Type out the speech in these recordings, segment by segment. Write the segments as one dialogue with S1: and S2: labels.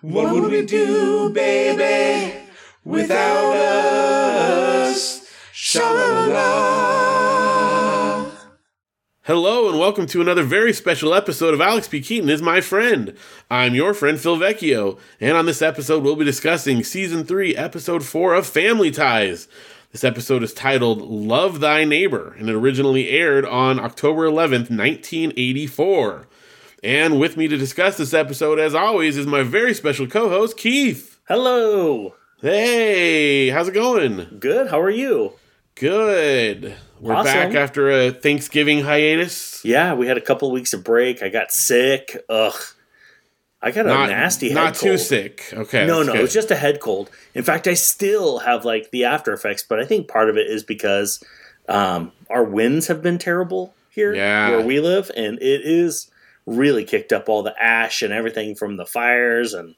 S1: What would we do, baby, without us? Sha-la-la.
S2: Hello and welcome to another very special episode of Alex P. Keaton is my friend. I'm your friend Phil Vecchio, and on this episode we'll be discussing season 3, episode 4 of Family Ties. This episode is titled Love Thy Neighbor, and it originally aired on October 11th, 1984. And with me to discuss this episode, as always, is my very special co host, Keith.
S3: Hello.
S2: Hey, how's it going?
S3: Good. How are you?
S2: Good. We're
S3: Awesome.
S2: back after a Thanksgiving hiatus.
S3: Yeah, we had a couple weeks of break. I got sick. Ugh. I got a
S2: Not,
S3: nasty head
S2: not too
S3: cold.
S2: sick. Okay.
S3: no, no,
S2: good.
S3: was just a head cold. In fact, I still have like the after effects, but I think part of it is because um, our winds have been terrible here
S2: Yeah.
S3: where we live, and it is really kicked up all the ash and everything from the fires and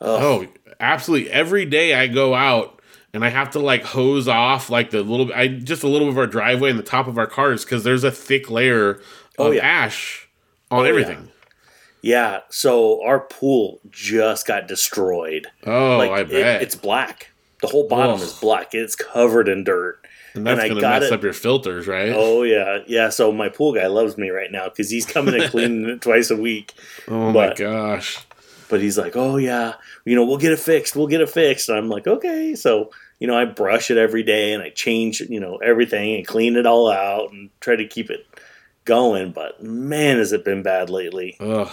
S3: ugh.
S2: Oh, absolutely. Every day I go out and I have to like hose off like the little I just a little bit of our driveway and the top of our cars because there's a thick layer oh, of
S3: Oh, yeah.
S2: ash on
S3: Oh,
S2: everything.
S3: yeah. So our pool just got destroyed.
S2: Oh,
S3: like
S2: I
S3: it-
S2: bet.
S3: it's black. The whole bottom
S2: Ugh.
S3: is black. It's covered in dirt.
S2: And that's
S3: and
S2: gonna mess
S3: it-
S2: up your filters, right?
S3: Oh yeah, yeah. So my pool guy loves me right now because he's coming and cleaning it twice a week.
S2: Oh my gosh.
S3: But he's like, "Oh yeah, you know, we'll get it fixed. We'll get it fixed." And I'm like, "Okay." So you know, I brush it every day and I change, you know, everything and clean it all out and try to keep it going. But man, has it been bad lately?
S2: Ugh.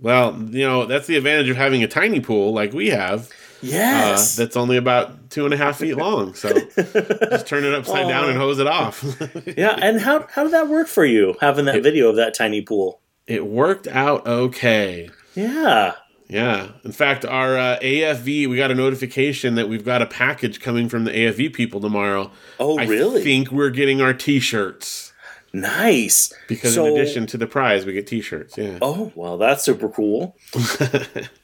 S2: Well, you know, that's the advantage of having a tiny pool like we have.
S3: Yes.
S2: Uh, that's only about two and a half feet long. So just turn it upside
S3: Aw.
S2: down and hose it off.
S3: yeah. And how how did that work for you? Having that
S2: It-
S3: video of that tiny pool.
S2: it worked out okay.
S3: Yeah.
S2: Yeah. In fact, our uh, AFV, we got a notification that we've got a package coming from the AFV people tomorrow.
S3: Oh,
S2: I
S3: really?
S2: think we're getting our T-shirts
S3: nice.
S2: because
S3: So-
S2: in addition to the prize, we get T-shirts. Yeah.
S3: Oh, well, that's super cool.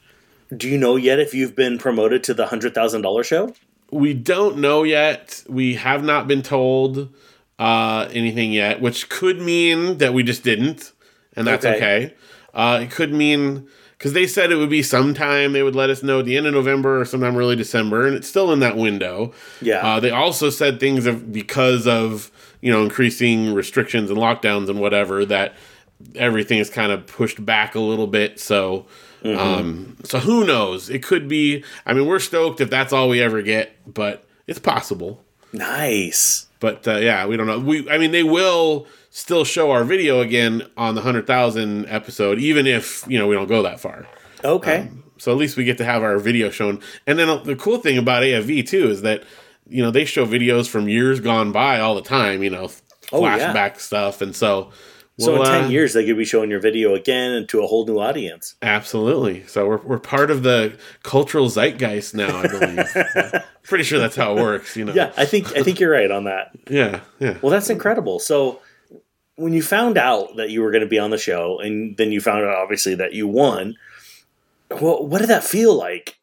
S3: Do you know yet if you've been promoted to the hundred thousand dollar show?
S2: we don't know yet. We have not been told uh, anything yet, which could mean that we just didn't, and that's okay.
S3: Okay.
S2: Uh, it could mean because they said it would be sometime they would let us know at the end of November or sometime early December, and it's still in that window.
S3: Yeah.
S2: Uh, they also said things of because of you know increasing restrictions and lockdowns and whatever that everything is kind of pushed back a little bit. So,
S3: Mm-hmm.
S2: um, so who knows? It could be. I mean, we're stoked if that's all we ever get, but it's possible.
S3: nice.
S2: But uh, yeah, we don't know. We, I mean, they will still show our video again on the hundred thousand episode, even if you know we don't go that far.
S3: Okay.
S2: So at least we get to have our video shown. And then the cool thing about AFV too is that you know they show videos from years gone by all the time. You know,
S3: Oh, yeah.
S2: flashback stuff, and so.
S3: So
S2: we'll,
S3: in ten
S2: uh,
S3: years, they could be showing your video again and to a whole new audience.
S2: Absolutely. So we're, we're part of the cultural zeitgeist now, I believe. Yeah. Pretty sure that's how it works, you know.
S3: Yeah, I think I think you're right on that.
S2: Yeah. Yeah.
S3: Well, that's incredible. So when you found out that you were going to be on the show, and then you found out obviously that you won, well, what did that feel like?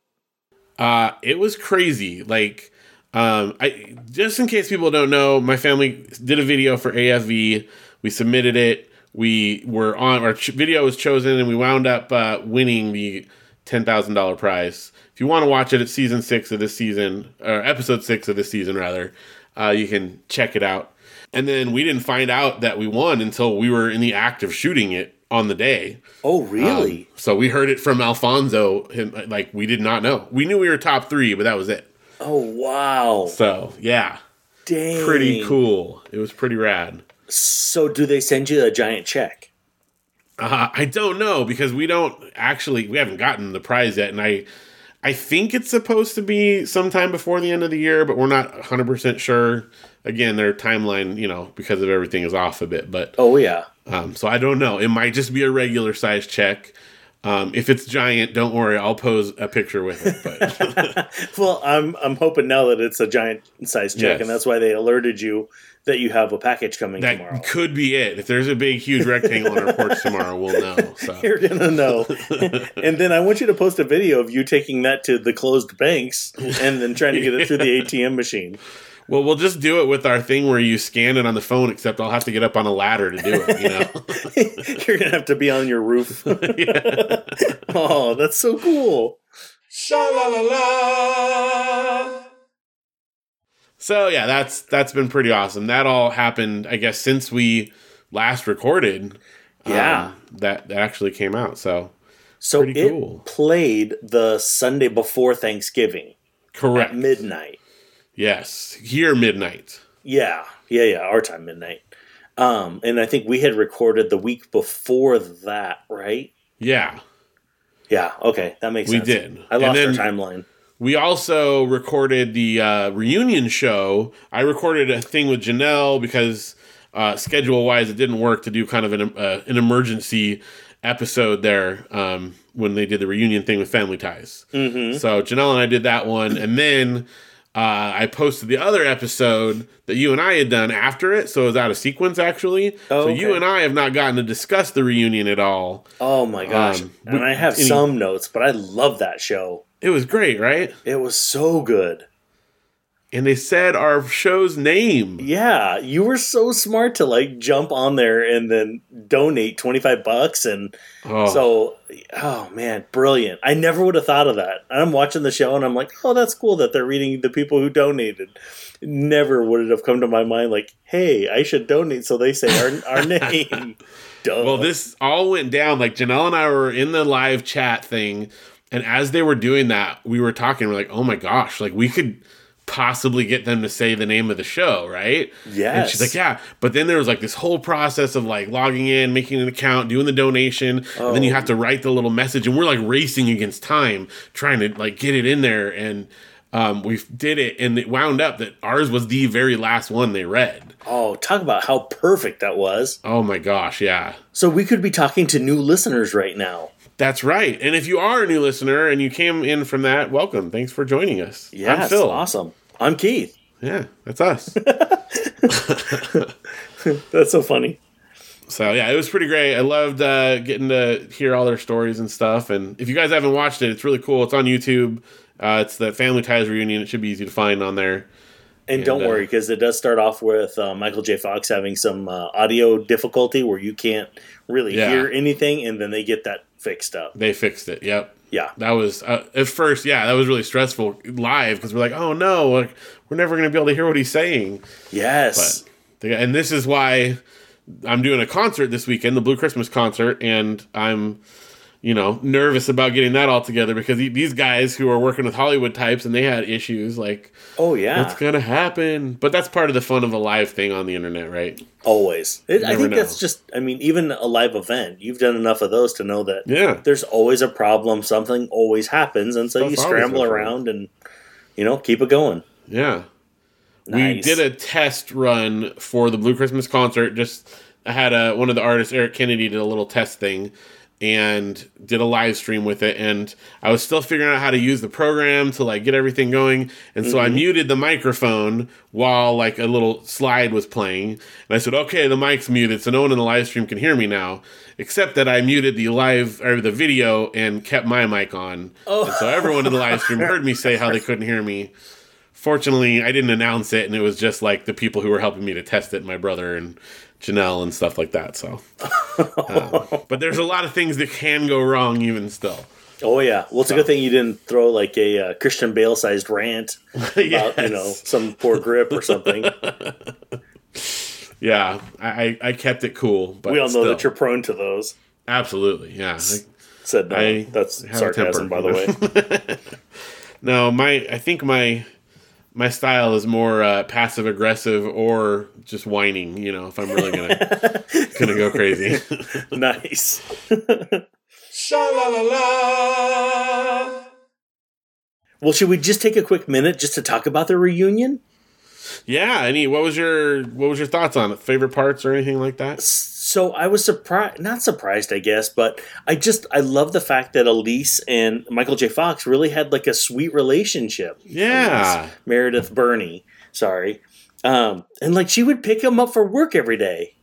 S2: Uh, it was crazy. Like, um, I just in case people don't know, my family did a video for AFV. We submitted it. We were on our ch- video was chosen, and we wound up uh, winning the ten thousand dollar prize. If you want to watch it, it's season six of this season, or episode six of this season, rather. Uh, you can check it out. And then we didn't find out that we won until we were in the act of shooting it on the day.
S3: Oh, really?
S2: Um, so we heard it from Alfonso. Him, like we did not know. We knew we were top three, but that was it.
S3: oh, wow.
S2: So yeah,
S3: Dang.
S2: pretty cool. It was pretty rad.
S3: So, do they send you a giant check?
S2: Uh, I don't know because we don't actually we haven't gotten the prize yet, and I I think it's supposed to be sometime before the end of the year, but we're not 100 percent sure. Again, their timeline, you know, because of everything is off a bit, but
S3: Oh, yeah.
S2: um, so I don't know. It might just be a regular size check. Um, if it's giant, don't worry, I'll pose a picture with it. But
S3: Well, I'm I'm hoping now that it's a giant size check,
S2: Yes.
S3: and that's why they alerted you that you have a package coming
S2: that
S3: tomorrow.
S2: could be it. If there's a big, huge rectangle on our porch tomorrow, we'll know. So
S3: You're gonna know. and then I want you to post a video of you taking that to the closed banks and then trying to get it through the ATM machine.
S2: Well, we'll just do it with our thing where you scan it on the phone, except I'll have to get up on a ladder to do it, you know?
S3: You're gonna have to be on your roof. oh, that's so cool.
S1: Sha la la la.
S2: So yeah, that's that's been pretty awesome. That all happened, I guess, since we last recorded.
S3: Yeah.
S2: um, that that actually came out. So
S3: So
S2: Pretty
S3: it
S2: cool.
S3: played the Sunday before Thanksgiving
S2: correct.
S3: at midnight.
S2: Yes, here midnight.
S3: Yeah, yeah, yeah. Our time, midnight. Um, and I think we had recorded the week before that, right?
S2: Yeah,
S3: Yeah. Okay, that makes
S2: We
S3: sense.
S2: We did.
S3: I lost our timeline.
S2: we also recorded the uh, reunion show. I recorded a thing with Janelle because uh, schedule wise, it didn't work to do kind of an uh, an emergency episode there um, when they did the reunion thing with Family Ties.
S3: Mm-hmm.
S2: So Janelle and I did that one, and then uh, I posted the other episode that you and I had done after it. So it was out of sequence actually.
S3: Oh,
S2: so you and I have not gotten to discuss the reunion at all.
S3: Oh my gosh!
S2: Um,
S3: and I have
S2: any-
S3: some notes, but I love that show.
S2: It was great, right?
S3: It was so good.
S2: And they said our show's name.
S3: Yeah, you were so smart to like jump on there and then donate twenty five bucks, and
S2: Oh,
S3: so oh man, brilliant! I never would have thought of that. I'm watching the show and I'm like, oh, that's cool that they're reading the people who donated. Never would it have come to my mind like, hey, I should donate so they say our our name. Duh.
S2: well, this all went down. Like Janelle and I were in the live chat thing, and as they were doing that, we were talking. We're like, oh my gosh, like we could possibly get them to say the name of the show, right?
S3: yes,
S2: And she's like, yeah. But then there was like this whole process of like logging in, making an account, doing the donation, and then you
S3: Oh.
S2: have to write the little message. And we're like racing against time, trying to like get it in there. And um, we did it, and it wound up that ours was the very last one they read.
S3: oh, talk about how perfect that was.
S2: Oh my gosh, yeah.
S3: So we could be talking to new listeners right now.
S2: That's right. And if you are a new listener and you came in from that, welcome. Thanks for joining us.
S3: Yes,
S2: I'm Phil.
S3: awesome. I'm Keith.
S2: Yeah, that's us.
S3: That's so funny.
S2: so yeah, it was pretty great. I loved uh, getting to hear all their stories and stuff. And if you guys haven't watched it, it's really cool. It's on YouTube. Uh, it's the Family Ties reunion. It should be easy to find on there.
S3: And, don't
S2: uh,
S3: worry, because it does start off with uh, Michael J. Fox having some uh, audio difficulty where you can't really
S2: Yeah.
S3: hear anything, and then they get that fixed up.
S2: They fixed it. Yep.
S3: Yeah.
S2: That was uh, at first, yeah, that was really stressful live because we're like, oh no, like, we're never going to be able to hear what he's saying.
S3: Yes.
S2: But and this is why I'm doing a concert this weekend, the Blue Christmas concert, and I'm, you know, nervous about getting that all together because the- these guys who are working with Hollywood types and they had issues like
S3: oh, yeah.
S2: what's gonna happen. But that's part of the fun of a live thing on the internet, right?
S3: Always. It, I think
S2: know.
S3: that's just, I mean, even a live event, you've done enough of those to know that
S2: Yeah,
S3: there's always a problem. Something always happens. And so
S2: Stuff
S3: you scramble around and, you know, keep it going.
S2: yeah. We did a test run for the Blue Christmas concert. Just I had a one of the artists, Eric Kennedy, did a little test thing and did a live stream with it. And I was still figuring out how to use the program to like get everything going. And so I mm-hmm. muted the microphone while like a little slide was playing. And I said, "Okay, the mic's muted, so no one in the live stream can hear me now." Except that I muted the live or the video and kept my mic on.
S3: Oh.
S2: And so everyone in the live stream heard me say how they couldn't hear me fortunately i didn't announce it and it was just like the people who were helping me to test it my brother and janelle and stuff like that so um, but there's a lot of things that can go wrong even still
S3: Oh, yeah. Well, it's a good thing you didn't throw like a uh, Christian Bale sized rant about, you know, some poor grip or something.
S2: yeah I, I kept it cool but
S3: we all know
S2: still.
S3: that you're prone to those.
S2: absolutely yeah I-
S3: Said no.
S2: I
S3: That's sarcasm, by the way.
S2: no my i think my my style is more uh, passive aggressive or just whining you know if i'm really gonna gonna go crazy
S3: nice.
S1: Sha la la la.
S3: Well, should we just take a quick minute just to talk about the reunion?
S2: Yeah, any what was your what was your thoughts on it? Favorite parts or anything like that?
S3: So I was surprised, not surprised, I guess, but I just I love the fact that Elise and Michael J. Fox really had like a sweet relationship.
S2: Yeah.
S3: Elise, Meredith Birney, sorry, um, and like she would pick him up for work every day.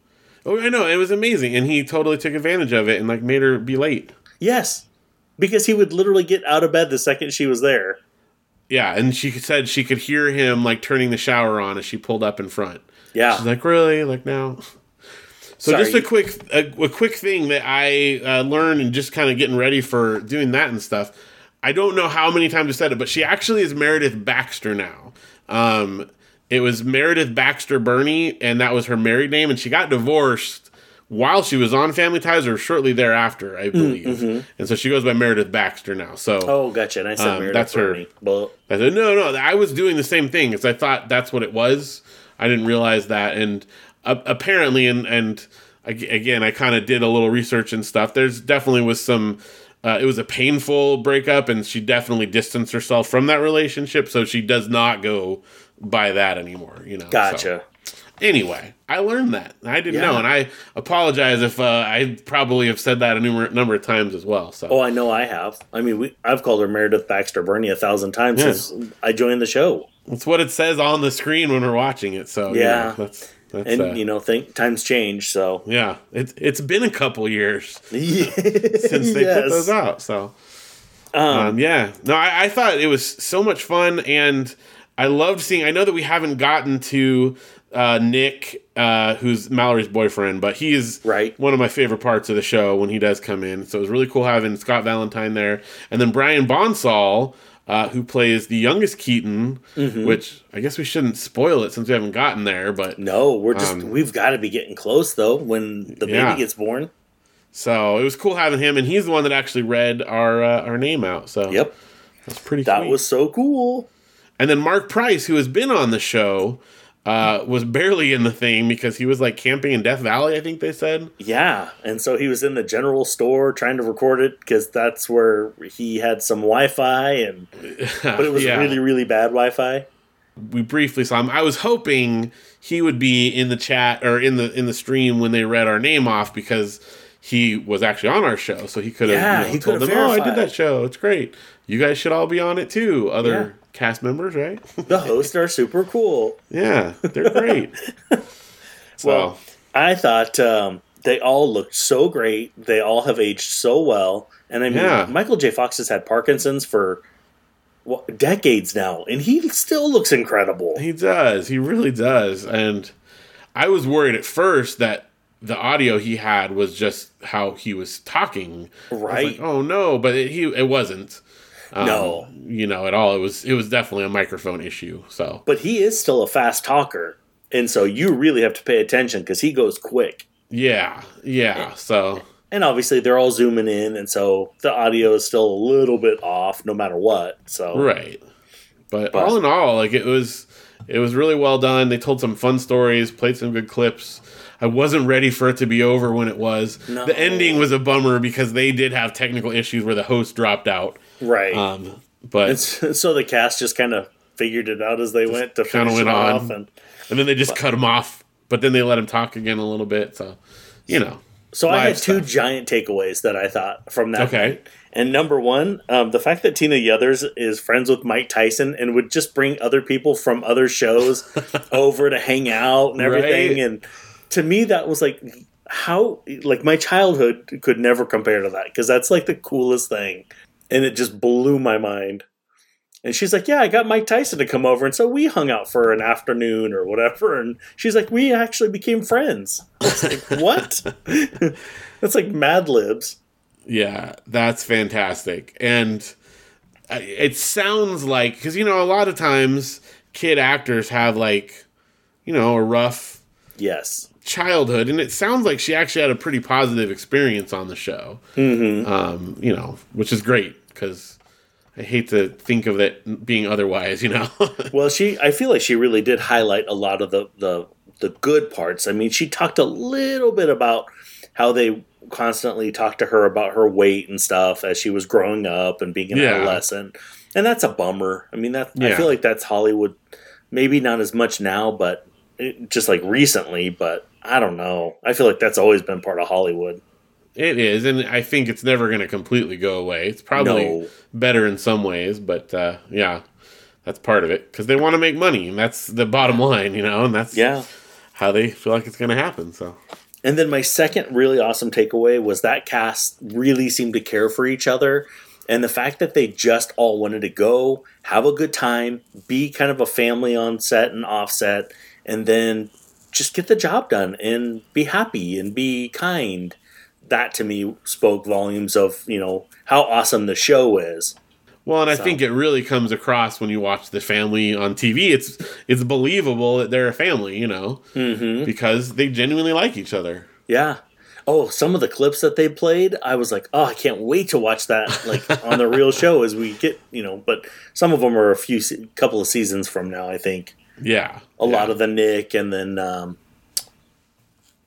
S2: Oh, I know it was amazing, and he totally took advantage of it and like made her be late.
S3: Yes, because he would literally get out of bed the second she was there.
S2: Yeah, and she said she could hear him like turning the shower on as she pulled up in front.
S3: Yeah,
S2: She's like, really? Like now? So
S3: Sorry.
S2: just a quick a, a quick thing that I uh, learned and just kind of getting ready for doing that and stuff. I don't know how many times I said it, but she actually is Meredith Baxter now. Um, it was Meredith Baxter Birney, and that was her married name, and she got divorced while she was on Family Ties or shortly thereafter, I believe. And so she goes by Meredith Baxter now. So
S3: Oh, gotcha. And I said
S2: Um,
S3: Meredith
S2: that's her.
S3: Well,
S2: I said, no, no, I was doing the same thing because I thought that's what it was. I didn't realize that. And uh, apparently, and, and again, I kind of did a little research and stuff. There's definitely was some, uh, it was a painful breakup, and she definitely distanced herself from that relationship. So she does not go by that anymore, you know. so-
S3: gotcha.
S2: Anyway, I learned that. I didn't
S3: Yeah.
S2: know. And I apologize if uh, I probably have said that a numer- number of times as well. So.
S3: Oh, I know I have. I mean, we, I've called her Meredith Baxter Birney a thousand times
S2: Yeah.
S3: since I joined the show.
S2: It's what it says on the screen when we're watching it. So you
S3: Yeah.
S2: that's that's
S3: And,
S2: uh,
S3: you know, think times change, so.
S2: yeah. It's it's been a couple years
S3: Since
S2: they put those out. So um, yeah, no, I, I thought it was so much fun, and I loved seeing. I know that we haven't gotten to uh, Nick, uh, who's Mallory's boyfriend, but he is
S3: Right.
S2: one of my favorite parts of the show when he does come in. So it was really cool having Scott Valentine there, and then Brian Bonsall. Uh, who plays the youngest Keaton?
S3: Mm-hmm.
S2: Which I guess we shouldn't spoil it since we haven't gotten there, but
S3: No, we're just,
S2: Um,
S3: we've got to be getting close, though, when the baby gets born.
S2: So it was cool having him, and he's the one that actually read our uh, our name out. So
S3: Yep.
S2: that's pretty.
S3: That
S2: sweet.
S3: was so cool.
S2: and then Mark Price, who has been on the show, uh, was barely in the thing because he was like camping in Death Valley. I think they said.
S3: Yeah. And so he was in the general store trying to record it because that's where he had some Wi Fi, and but it was
S2: Yeah.
S3: really, really bad Wi Fi.
S2: we briefly saw him. I was hoping he would be in the chat or in the in the stream when they read our name off because he was actually on our show, so he could have
S3: Yeah,
S2: you know,
S3: he
S2: told them,
S3: have
S2: "Oh, I did that show. It's great. You guys should all be on it too." Other. Cast members, right?
S3: The hosts are super cool.
S2: yeah, they're great. so,
S3: Well, I thought um, they all looked so great. They all have aged so well. And I mean,
S2: Yeah.
S3: Michael J. Fox has had Parkinson's for what, decades now, and he still looks incredible.
S2: He does. He really does. And I was worried at first that the audio he had was just how he was talking. I was
S3: Right.
S2: like, oh no, but it, he it wasn't. Um,
S3: No.
S2: you know, at all. It was it was definitely a microphone issue. So
S3: But he is still a fast talker. And so you really have to pay attention because he goes quick.
S2: yeah, yeah. So
S3: And obviously, they're all zooming in, and so the audio is still a little bit off no matter what. So,
S2: right. But,
S3: But-
S2: all in all, like it was it was really well done. They told some fun stories, played some good clips. I wasn't ready for it to be over when it was.
S3: No.
S2: The ending was a bummer because they did have technical issues where the host dropped out.
S3: Right.
S2: Um, but
S3: and so, the cast just kind of figured it out as they went to
S2: kinda went on.
S3: off. And
S2: and then they just cut him off. But then they let him talk again a little bit. So you know,
S3: so I had two
S2: stuff.
S3: giant takeaways that I thought from that.
S2: Okay.
S3: night. And number one, um, the fact that Tina Yothers is friends with Mike Tyson and would just bring other people from other shows over to hang out and everything.
S2: Right.
S3: And to me, that was like how like my childhood could never compare to that because that's like the coolest thing, and it just blew my mind. And she's like, "Yeah, I got Mike Tyson to come over, and so we hung out for an afternoon or whatever." And she's like, "We actually became friends." I was like, "What?" that's like Mad Libs.
S2: Yeah, that's fantastic. And uh, it sounds like because you know a lot of times kid actors have like you know a rough
S3: Yes.
S2: Childhood, and it sounds like she actually had a pretty positive experience on the show.
S3: Mm-hmm.
S2: Um, you know, which is great because I hate to think of it being otherwise. You know,
S3: Well, she I feel like she really did highlight a lot of the the the good parts. I mean, she talked a little bit about how they constantly talked to her about her weight and stuff as she was growing up and being an
S2: Yeah.
S3: adolescent. And that's a bummer. I mean, that I feel like that's Hollywood. Maybe not as much now, but it, just like recently. But I don't know. I feel like that's always been part of Hollywood.
S2: it is, and I think it's never going to completely go away. It's probably
S3: No.
S2: better in some ways, but uh, yeah, that's part of it because they want to make money, and that's the bottom line, you know, and that's
S3: Yeah.
S2: how they feel like it's going to happen. So
S3: And then my second really awesome takeaway was that cast really seemed to care for each other. And the fact that they just all wanted to go, have a good time, be kind of a family on set and offset, and then just get the job done and be happy and be kind. That to me spoke volumes of, you know, how awesome the show is.
S2: Well, and I
S3: So-
S2: think it really comes across when you watch the family on TV. It's it's believable that they're a family, you know,
S3: Mm-hmm.
S2: because they genuinely like each other.
S3: Yeah. Oh, some of the clips that they played, I was like, oh, I can't wait to watch that like on the real show as we get, you know. But some of them are a few, couple of seasons from now. I think
S2: Yeah,
S3: a lot of the Nick, and then, um,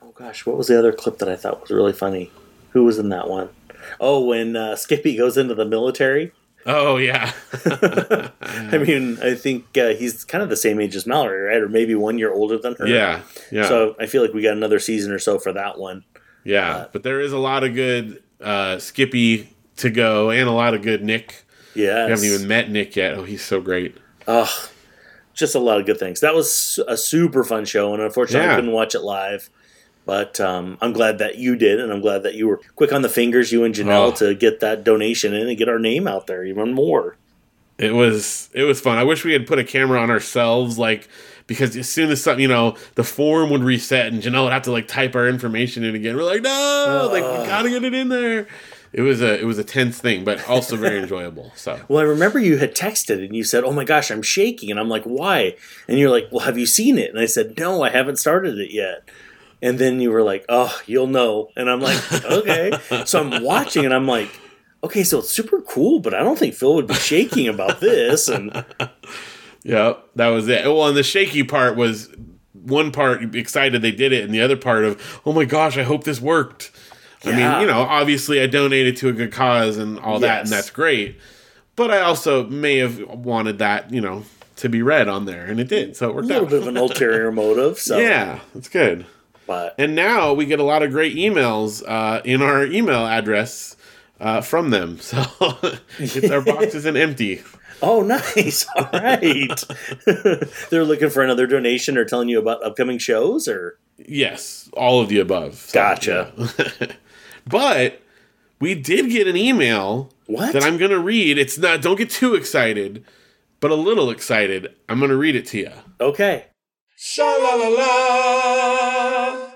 S3: oh gosh, what was the other clip that I thought was really funny? Who was in that one? Oh, when uh, Skippy goes into the military.
S2: Oh yeah,
S3: I mean, I think uh, he's kind of the same age as Mallory, right? Or maybe one year older than her.
S2: yeah, yeah,
S3: So I feel like we got another season or so for that one.
S2: yeah. But there is a lot of good uh, Skippy to go, and a lot of good Nick.
S3: Yeah.
S2: We haven't even met Nick yet. Oh, he's so great.
S3: Oh, just a lot of good things. That was a super fun show, and unfortunately,
S2: Yeah.
S3: I couldn't watch it live. But um, I'm glad that you did, and I'm glad that you were quick on the fingers, you and Janelle,
S2: Oh.
S3: to get that donation in and get our name out there even more.
S2: It was it was fun. I wish we had put a camera on ourselves, like because as soon as something, you know, the form would reset and Janelle would have to like type our information in again. We're like, no, like we gotta get it in there. It was a it was a tense thing, but also very enjoyable. So
S3: Well, I remember you had texted and you said, "Oh my gosh, I'm shaking," and I'm like, "Why?" And you're like, "Well, have you seen it?" And I said, "No, I haven't started it yet." And then you were like, "Oh, you'll know," and I'm like, "Okay." so I'm watching and I'm like, "Okay, so it's super cool, but I don't think Phil would be shaking about this." And
S2: yeah, that was it. Well, and the shaky part was one part excited they did it, and the other part of oh my gosh, I hope this worked. I mean, you know, obviously I donated to a good cause and all that, and that's great. But I also may have wanted that, you know, to be read on there, and it did. So it
S3: a
S2: worked
S3: little
S2: out.
S3: bit of an ulterior motive. So
S2: yeah, that's good.
S3: but
S2: And now we get a lot of great emails uh, in our email address uh, from them. So it's, our box isn't empty.
S3: oh, nice. All right. They're looking for another donation or telling you about upcoming shows or
S2: Yes, all of the above. So,
S3: Gotcha.
S2: yeah. But we did get an email
S3: what?
S2: that I'm going to read. It's not, don't get too excited, but a little excited. I'm going to read it to you.
S3: okay.
S1: Sha la la la.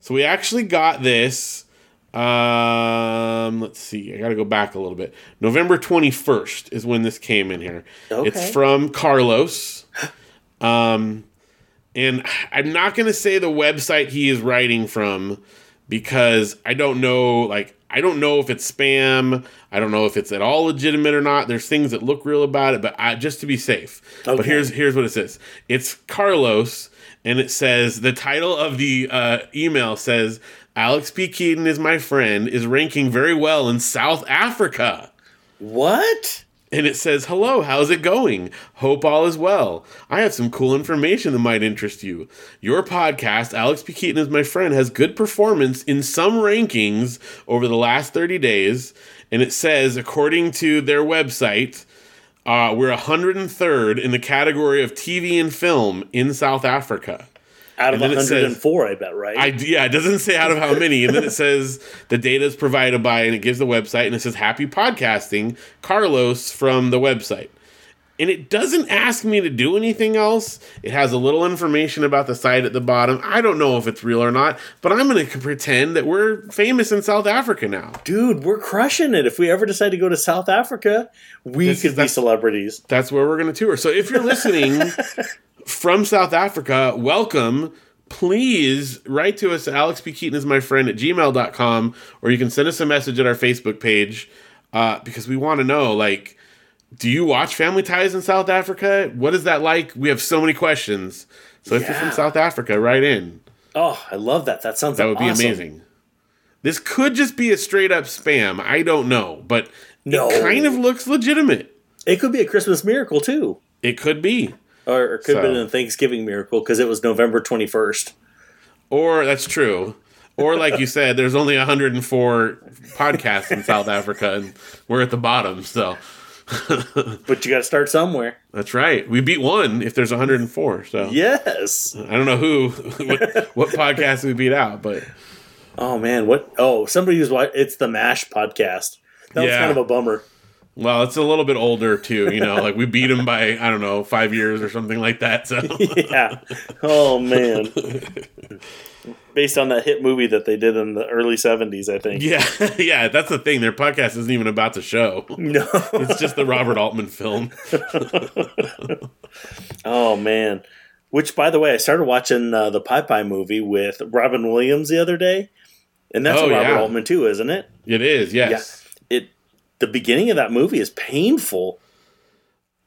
S2: So we actually got this. Um, let's see. I got to go back a little bit. November 21st is when this came in here.
S3: Okay.
S2: It's from Carlos. Um, and I'm not going to say the website he is writing from because I don't know. Like, I don't know if it's spam. I don't know if it's at all legitimate or not. There's things that look real about it, but I, just to be safe. But here's here's what it says. It's Carlos, and it says the title of the uh, email says Alex P. Keaton is my friend is ranking very well in South Africa.
S3: What?
S2: And it says, Hello, how's it going? Hope all is well. I have some cool information that might interest you. Your podcast, Alex P. Keaton is my friend, has good performance in some rankings over the last 30 days. And it says, according to their website, uh, we're 103rd in the category of TV and film in South Africa.
S3: Out of
S2: And then it says-
S3: 104, I bet, right?
S2: I yeah, it doesn't say out of how many, and then it says the data is provided by, and it gives the website, and it says happy podcasting, Carlos from the website, and it doesn't ask me to do anything else. It has a little information about the site at the bottom. I don't know if it's real or not, but I'm going to pretend that we're famous in South Africa now.
S3: Dude, we're crushing it. If we ever decide to go to South Africa, we
S2: This-
S3: could be celebrities.
S2: That's where we're going to tour. So if you're listening from South Africa, welcome. Please write to us at Alex P. Keaton is my friend at gmail.com, or you can send us a message at our Facebook page uh, because we want to know like, do you watch Family Ties in South Africa? What is that like? We have so many questions. So if you're from South Africa, write in.
S3: Oh, I love that. That sounds
S2: That would be amazing. This could just be a straight up spam. I don't know, but
S3: No.
S2: it kind of looks legitimate.
S3: It could be a Christmas miracle, too.
S2: It could be.
S3: Or it could have been a Thanksgiving miracle because it was November 21st.
S2: Or that's true. Or like you said, there's only 104 podcasts in South Africa, and we're at the bottom. So
S3: But you got to start somewhere.
S2: that's right. We beat one if there's 104. So
S3: Yes.
S2: I don't know who, what, what podcast we beat out, but
S3: Oh, man. What? Oh, somebody who's watching. It's the MASH podcast. That was kind of a bummer.
S2: Well, it's a little bit older too. You know, like we beat him by I don't know five years or something like that. So
S3: yeah. Oh, man. based on that hit movie that they did in the early '70s. I think.
S2: Yeah, yeah, that's the thing. Their podcast isn't even about the show.
S3: No.
S2: It's just the Robert Altman film.
S3: oh man. Which, by the way, I started watching uh, the Popeye movie with Robin Williams the other day, and that's
S2: Oh,
S3: a Robert
S2: yeah.
S3: Altman too, isn't it?
S2: It is, yes.
S3: It. The beginning of that movie is painful.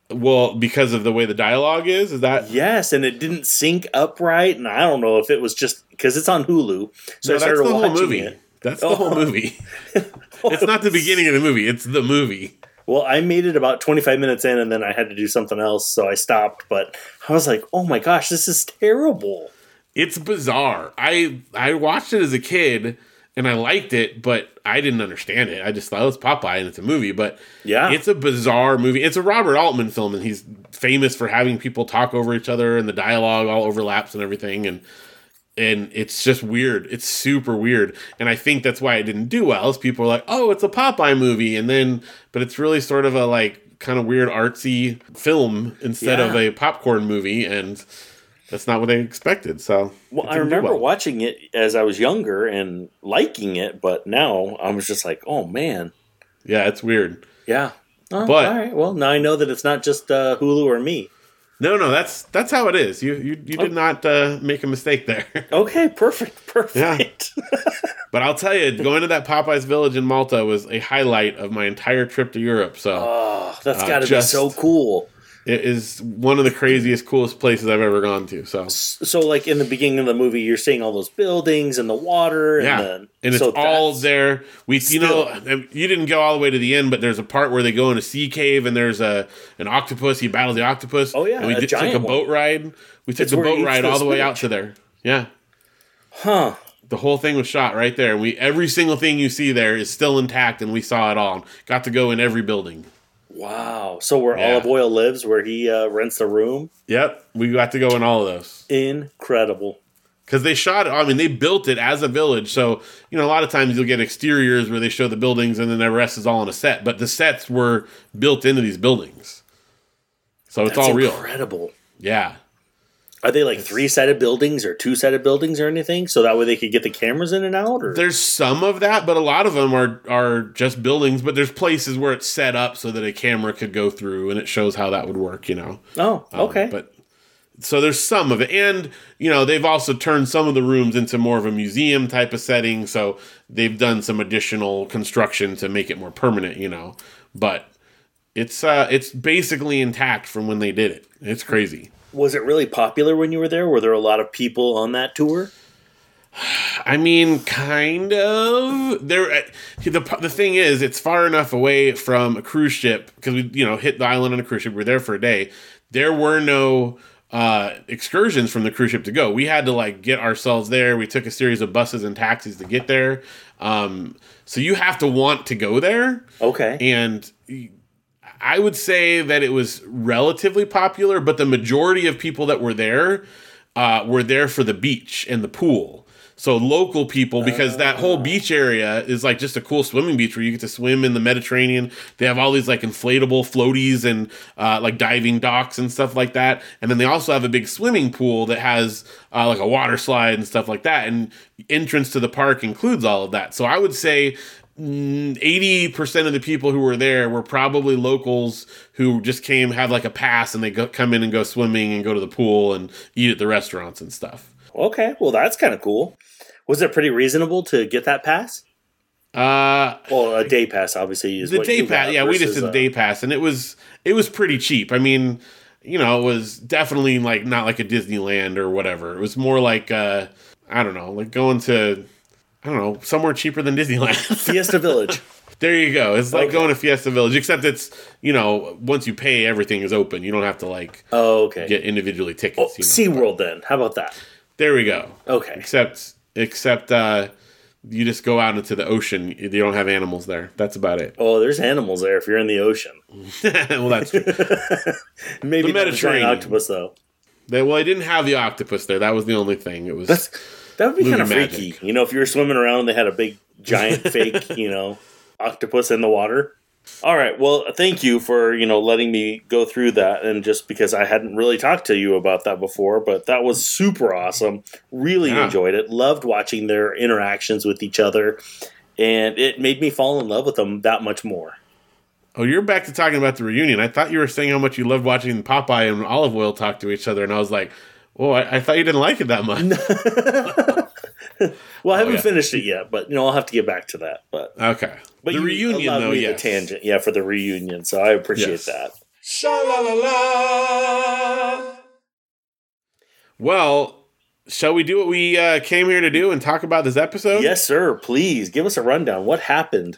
S2: Well, because of the way the dialogue is, is that
S3: Yes, and it didn't sync up right, and I don't know if it was just because it's on Hulu. So
S2: no,
S3: I
S2: that's
S3: started
S2: the whole
S3: watching
S2: movie.
S3: it.
S2: That's the
S3: Oh.
S2: whole movie. It's not the beginning of the movie. It's the movie.
S3: Well, I made it about 25 minutes in, and then I had to do something else, so I stopped. But I was like, "Oh my gosh, this is terrible."
S2: It's bizarre. I I watched it as a kid and I liked it, but I didn't understand it. I just thought it was Popeye and it's a movie, but
S3: Yeah,
S2: it's a bizarre movie. It's a Robert Altman film, and he's famous for having people talk over each other, and the dialogue all overlaps and everything, and and it's just weird. It's super weird, and I think that's why it didn't do well. Is people are like, "Oh, it's a Popeye movie," and then, but it's really sort of a like kind of weird artsy film instead of a popcorn movie, and that's not what they expected. So,
S3: Well, I remember
S2: well.
S3: watching it as I was younger and liking it, but now I was just like, "Oh man,
S2: Yeah, it's weird.
S3: yeah." Oh,
S2: But-
S3: all right, well, now I know that it's not just uh, Hulu or me.
S2: No, no, that's that's how it is. You you, you did not uh, make a mistake there.
S3: Okay, perfect, perfect.
S2: But I'll tell you, going to that Popeyes Village in Malta was a highlight of my entire trip to Europe. So
S3: oh, that's
S2: Uh,
S3: got to be so cool.
S2: It is one of the craziest, coolest places I've ever gone to. So
S3: So, like in the beginning of the movie, you're seeing all those buildings and the water, and
S2: yeah,
S3: the,
S2: and it's
S3: so
S2: all there. We, you know, you didn't go all the way to the end, but there's a part where they go in a sea cave and there's a an octopus. He battles the octopus.
S3: Oh, yeah,
S2: and we did, took a boat ride. We took
S3: It's
S2: the boat ride all the way out to there. Yeah.
S3: Huh?
S2: The whole thing was shot right there. We every single thing you see there is still intact, and we saw it all. Got to go in every building.
S3: Wow. So where
S2: Yeah.
S3: Olive Oyl lives, where he uh, rents the room,
S2: Yep, we got to go in all of those
S3: incredible.
S2: because they shot it. I mean, they built it as a village. So you know, a lot of times you'll get exteriors where they show the buildings, and then the rest is all on a set. But the sets were built into these buildings, so it's
S3: That's
S2: all real.
S3: Incredible.
S2: Yeah,
S3: Are they like three sided buildings or two sided buildings or anything? So that way they could get the cameras in and out? Or
S2: there's some of that, but a lot of them are are just buildings. But there's places where it's set up so that a camera could go through, and it shows how that would work. You know.
S3: oh,
S2: Um,
S3: okay.
S2: but so there's some of it, and you know they've also turned some of the rooms into more of a museum type of setting. So they've done some additional construction to make it more permanent. You know, but it's uh it's basically intact from when they did it. It's crazy.
S3: Was it really popular when you were there? Were there a lot of people on that tour?
S2: I mean, kind of. There, uh, the the thing is, it's far enough away from a cruise ship because we, you know, hit the island on a cruise ship. We were there for a day. There were no uh, excursions from the cruise ship to go. We had to like get ourselves there. We took a series of buses and taxis to get there. Um, so you have to want to go there,
S3: Okay.
S2: and I would say that it was relatively popular, but the majority of people that were there uh, were there for the beach and the pool. So local people, because that whole beach area is like just a cool swimming beach where you get to swim in the Mediterranean. They have all these like inflatable floaties and uh, like diving docks and stuff like that. And then they also have a big swimming pool that has uh, like a water slide and stuff like that. And entrance to the park includes all of that. So I would say mm, eighty percent of the people who were there were probably locals who just came have like a pass and they go, come in and go swimming and go to the pool and eat at the restaurants and stuff.
S3: Okay. Well, that's kind of cool. Was it pretty reasonable to get that pass?
S2: Uh,
S3: Well, a day pass, obviously, is
S2: the day pass, yeah, we just did the
S3: uh,
S2: day pass, and it was it was pretty cheap. I mean, you know, it was definitely like not like a Disneyland or whatever. It was more like uh, I don't know, like going to I don't know somewhere cheaper than Disneyland.
S3: Fiesta Village.
S2: There you go. It's like
S3: Okay.
S2: going to Fiesta Village, except it's you know once you pay, everything is open. You don't have to like
S3: Oh, okay.
S2: get individually
S3: Oh,
S2: tickets. you know?
S3: SeaWorld then. How about that?
S2: There we go.
S3: Okay.
S2: Except except uh, you just go out into the ocean. You don't have animals there. That's about it.
S3: Oh, there's animals there if you're in the ocean.
S2: well, that's true.
S3: Maybe
S2: The
S3: not a giant
S2: Mediterranean.
S3: octopus though.
S2: They, well, I didn't have the octopus there. That was the only thing. It was
S3: That's that would be kind of
S2: magic.
S3: freaky. You know, if you were swimming around, they had a big giant fake, you know, octopus in the water. All right. Well, thank you for you know letting me go through that, and just because I hadn't really talked to you about that before, but that was super awesome. Really
S2: Yeah.
S3: enjoyed it. Loved watching their interactions with each other, and it made me fall in love with them that much more.
S2: Oh, you're back to talking about the reunion. I thought you were saying how much you loved watching Popeye and Olive Oyl talk to each other, and I was like, "Oh, I, I thought you didn't like it that much."
S3: Well, I haven't
S2: yeah.
S3: finished it yet, but you know I'll have to get back to that. But
S2: Okay,
S3: but
S2: the
S3: you
S2: reunion though,
S3: me
S2: yes.
S3: the tangent, yeah, for the reunion. So I appreciate
S2: Yes.
S3: that.
S1: Sha la la la.
S2: Well, shall we do what we uh, came here to do and talk about this episode?
S3: Yes, sir. Please give us a rundown. What happened?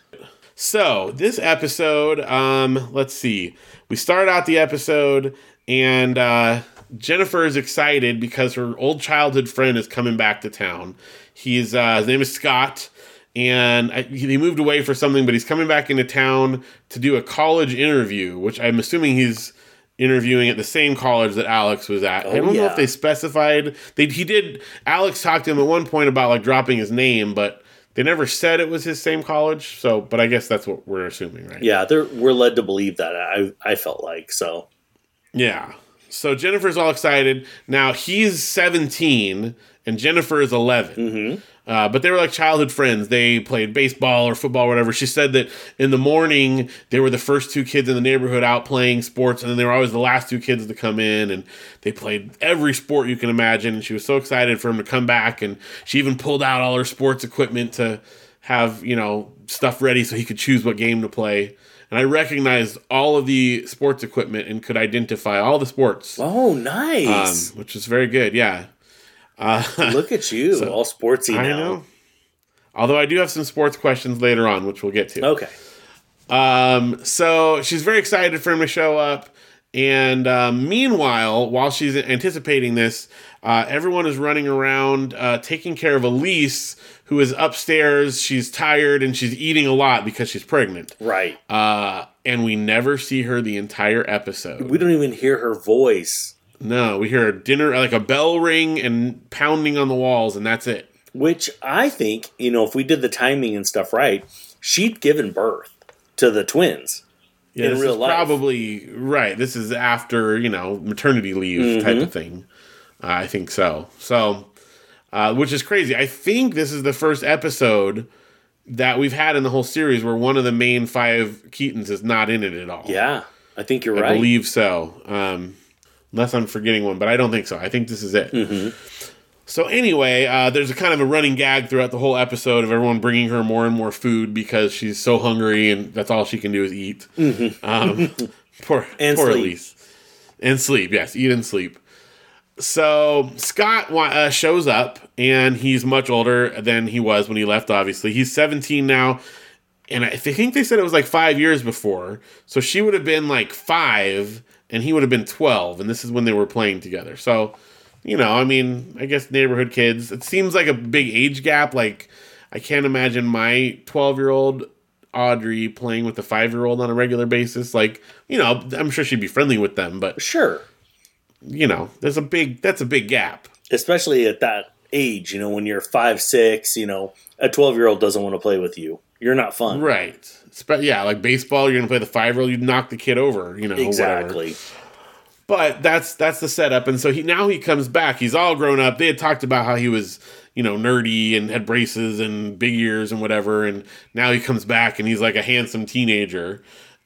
S2: So this episode, um, let's see. We start out the episode, and uh, Jennifer is excited because her old childhood friend is coming back to town. He's uh, his name is Scott, and I, he moved away for something, but he's coming back into town to do a college interview, which I'm assuming he's interviewing at the same college that Alex was at. I
S3: Oh,
S2: don't know if they specified. They he did. Alex talked to him at one point about like dropping his name, but. They never said it was his same college, so but I guess that's what we're assuming, right?
S3: Yeah, they're, we're led to believe that. I I felt like so.
S2: Yeah. So Jennifer's all excited. Now he's 17 and Jennifer is 11.
S3: Mm-hmm.
S2: Uh, but they were like childhood friends. They played baseball or football or whatever. She said that in the morning, they were the first two kids in the neighborhood out playing sports, and then they were always the last two kids to come in. And they played every sport you can imagine. And she was so excited for him to come back. And she even pulled out all her sports equipment to have, you know, stuff ready so he could choose what game to play. And I recognized all of the sports equipment and could identify all the sports,
S3: Oh,
S2: um,
S3: nice!
S2: which is very good. Yeah. Uh,
S3: Look at you, all sportsy
S2: I
S3: now.
S2: know. Although I do have some sports questions later on, which we'll get to.
S3: Okay.
S2: Um, so she's very excited for him to show up. And um, meanwhile, while she's anticipating this, uh, everyone is running around uh, taking care of Elise, who is upstairs. She's tired and she's eating a lot because she's pregnant.
S3: Right.
S2: Uh, and we never see her the entire episode.
S3: We don't even hear her voice,
S2: No, we hear a dinner, like a bell ring and pounding on the walls, and that's it.
S3: which I think, you know, if we did the timing and stuff right, she'd given birth to the twins.
S2: Yeah,
S3: in real life.
S2: probably right. This is after you know maternity leave type
S3: Mm-hmm.
S2: of thing. Uh, I think so. So, uh, which is crazy. I think this is the first episode that we've had in the whole series where one of the main five Keatons is not in it at all.
S3: Yeah, I think you're
S2: I
S3: right.
S2: I believe so. Um, unless I'm forgetting one, but I don't think so. I think this is it.
S3: Mm-hmm.
S2: So anyway, uh, there's a kind of a running gag throughout the whole episode of everyone bringing her more and more food because she's so hungry and that's all she can do is eat. Um, poor,
S3: Mm-hmm. And
S2: poor
S3: sleep.
S2: Elise. And sleep, yes, eat and sleep. So Scott uh, shows up and he's much older than he was when he left. Obviously, he's 17 now, and I think they said it was like five years before. So she would have been like five, and he would have been 12, and this is when they were playing together. So, you know, I mean, I guess neighborhood kids. It seems like a big age gap. Like, I can't imagine my 12 year old Audrey playing with a five year old on a regular basis. Like, you know, I'm sure she'd be friendly with them, but
S3: Sure.
S2: You know, there's a big that's a big gap.
S3: Especially at that age, you know, when you're five, six, you know, a 12 year old doesn't want to play with you. You're not fun.
S2: Right. Yeah, like baseball, you're gonna play the five year old, you'd knock the kid over, you know, whatever.
S3: Exactly.
S2: But that's that's the setup, and so he now he comes back. He's all grown up. They had talked about how he was, you know, nerdy and had braces and big ears and whatever, and now he comes back and he's like a handsome teenager.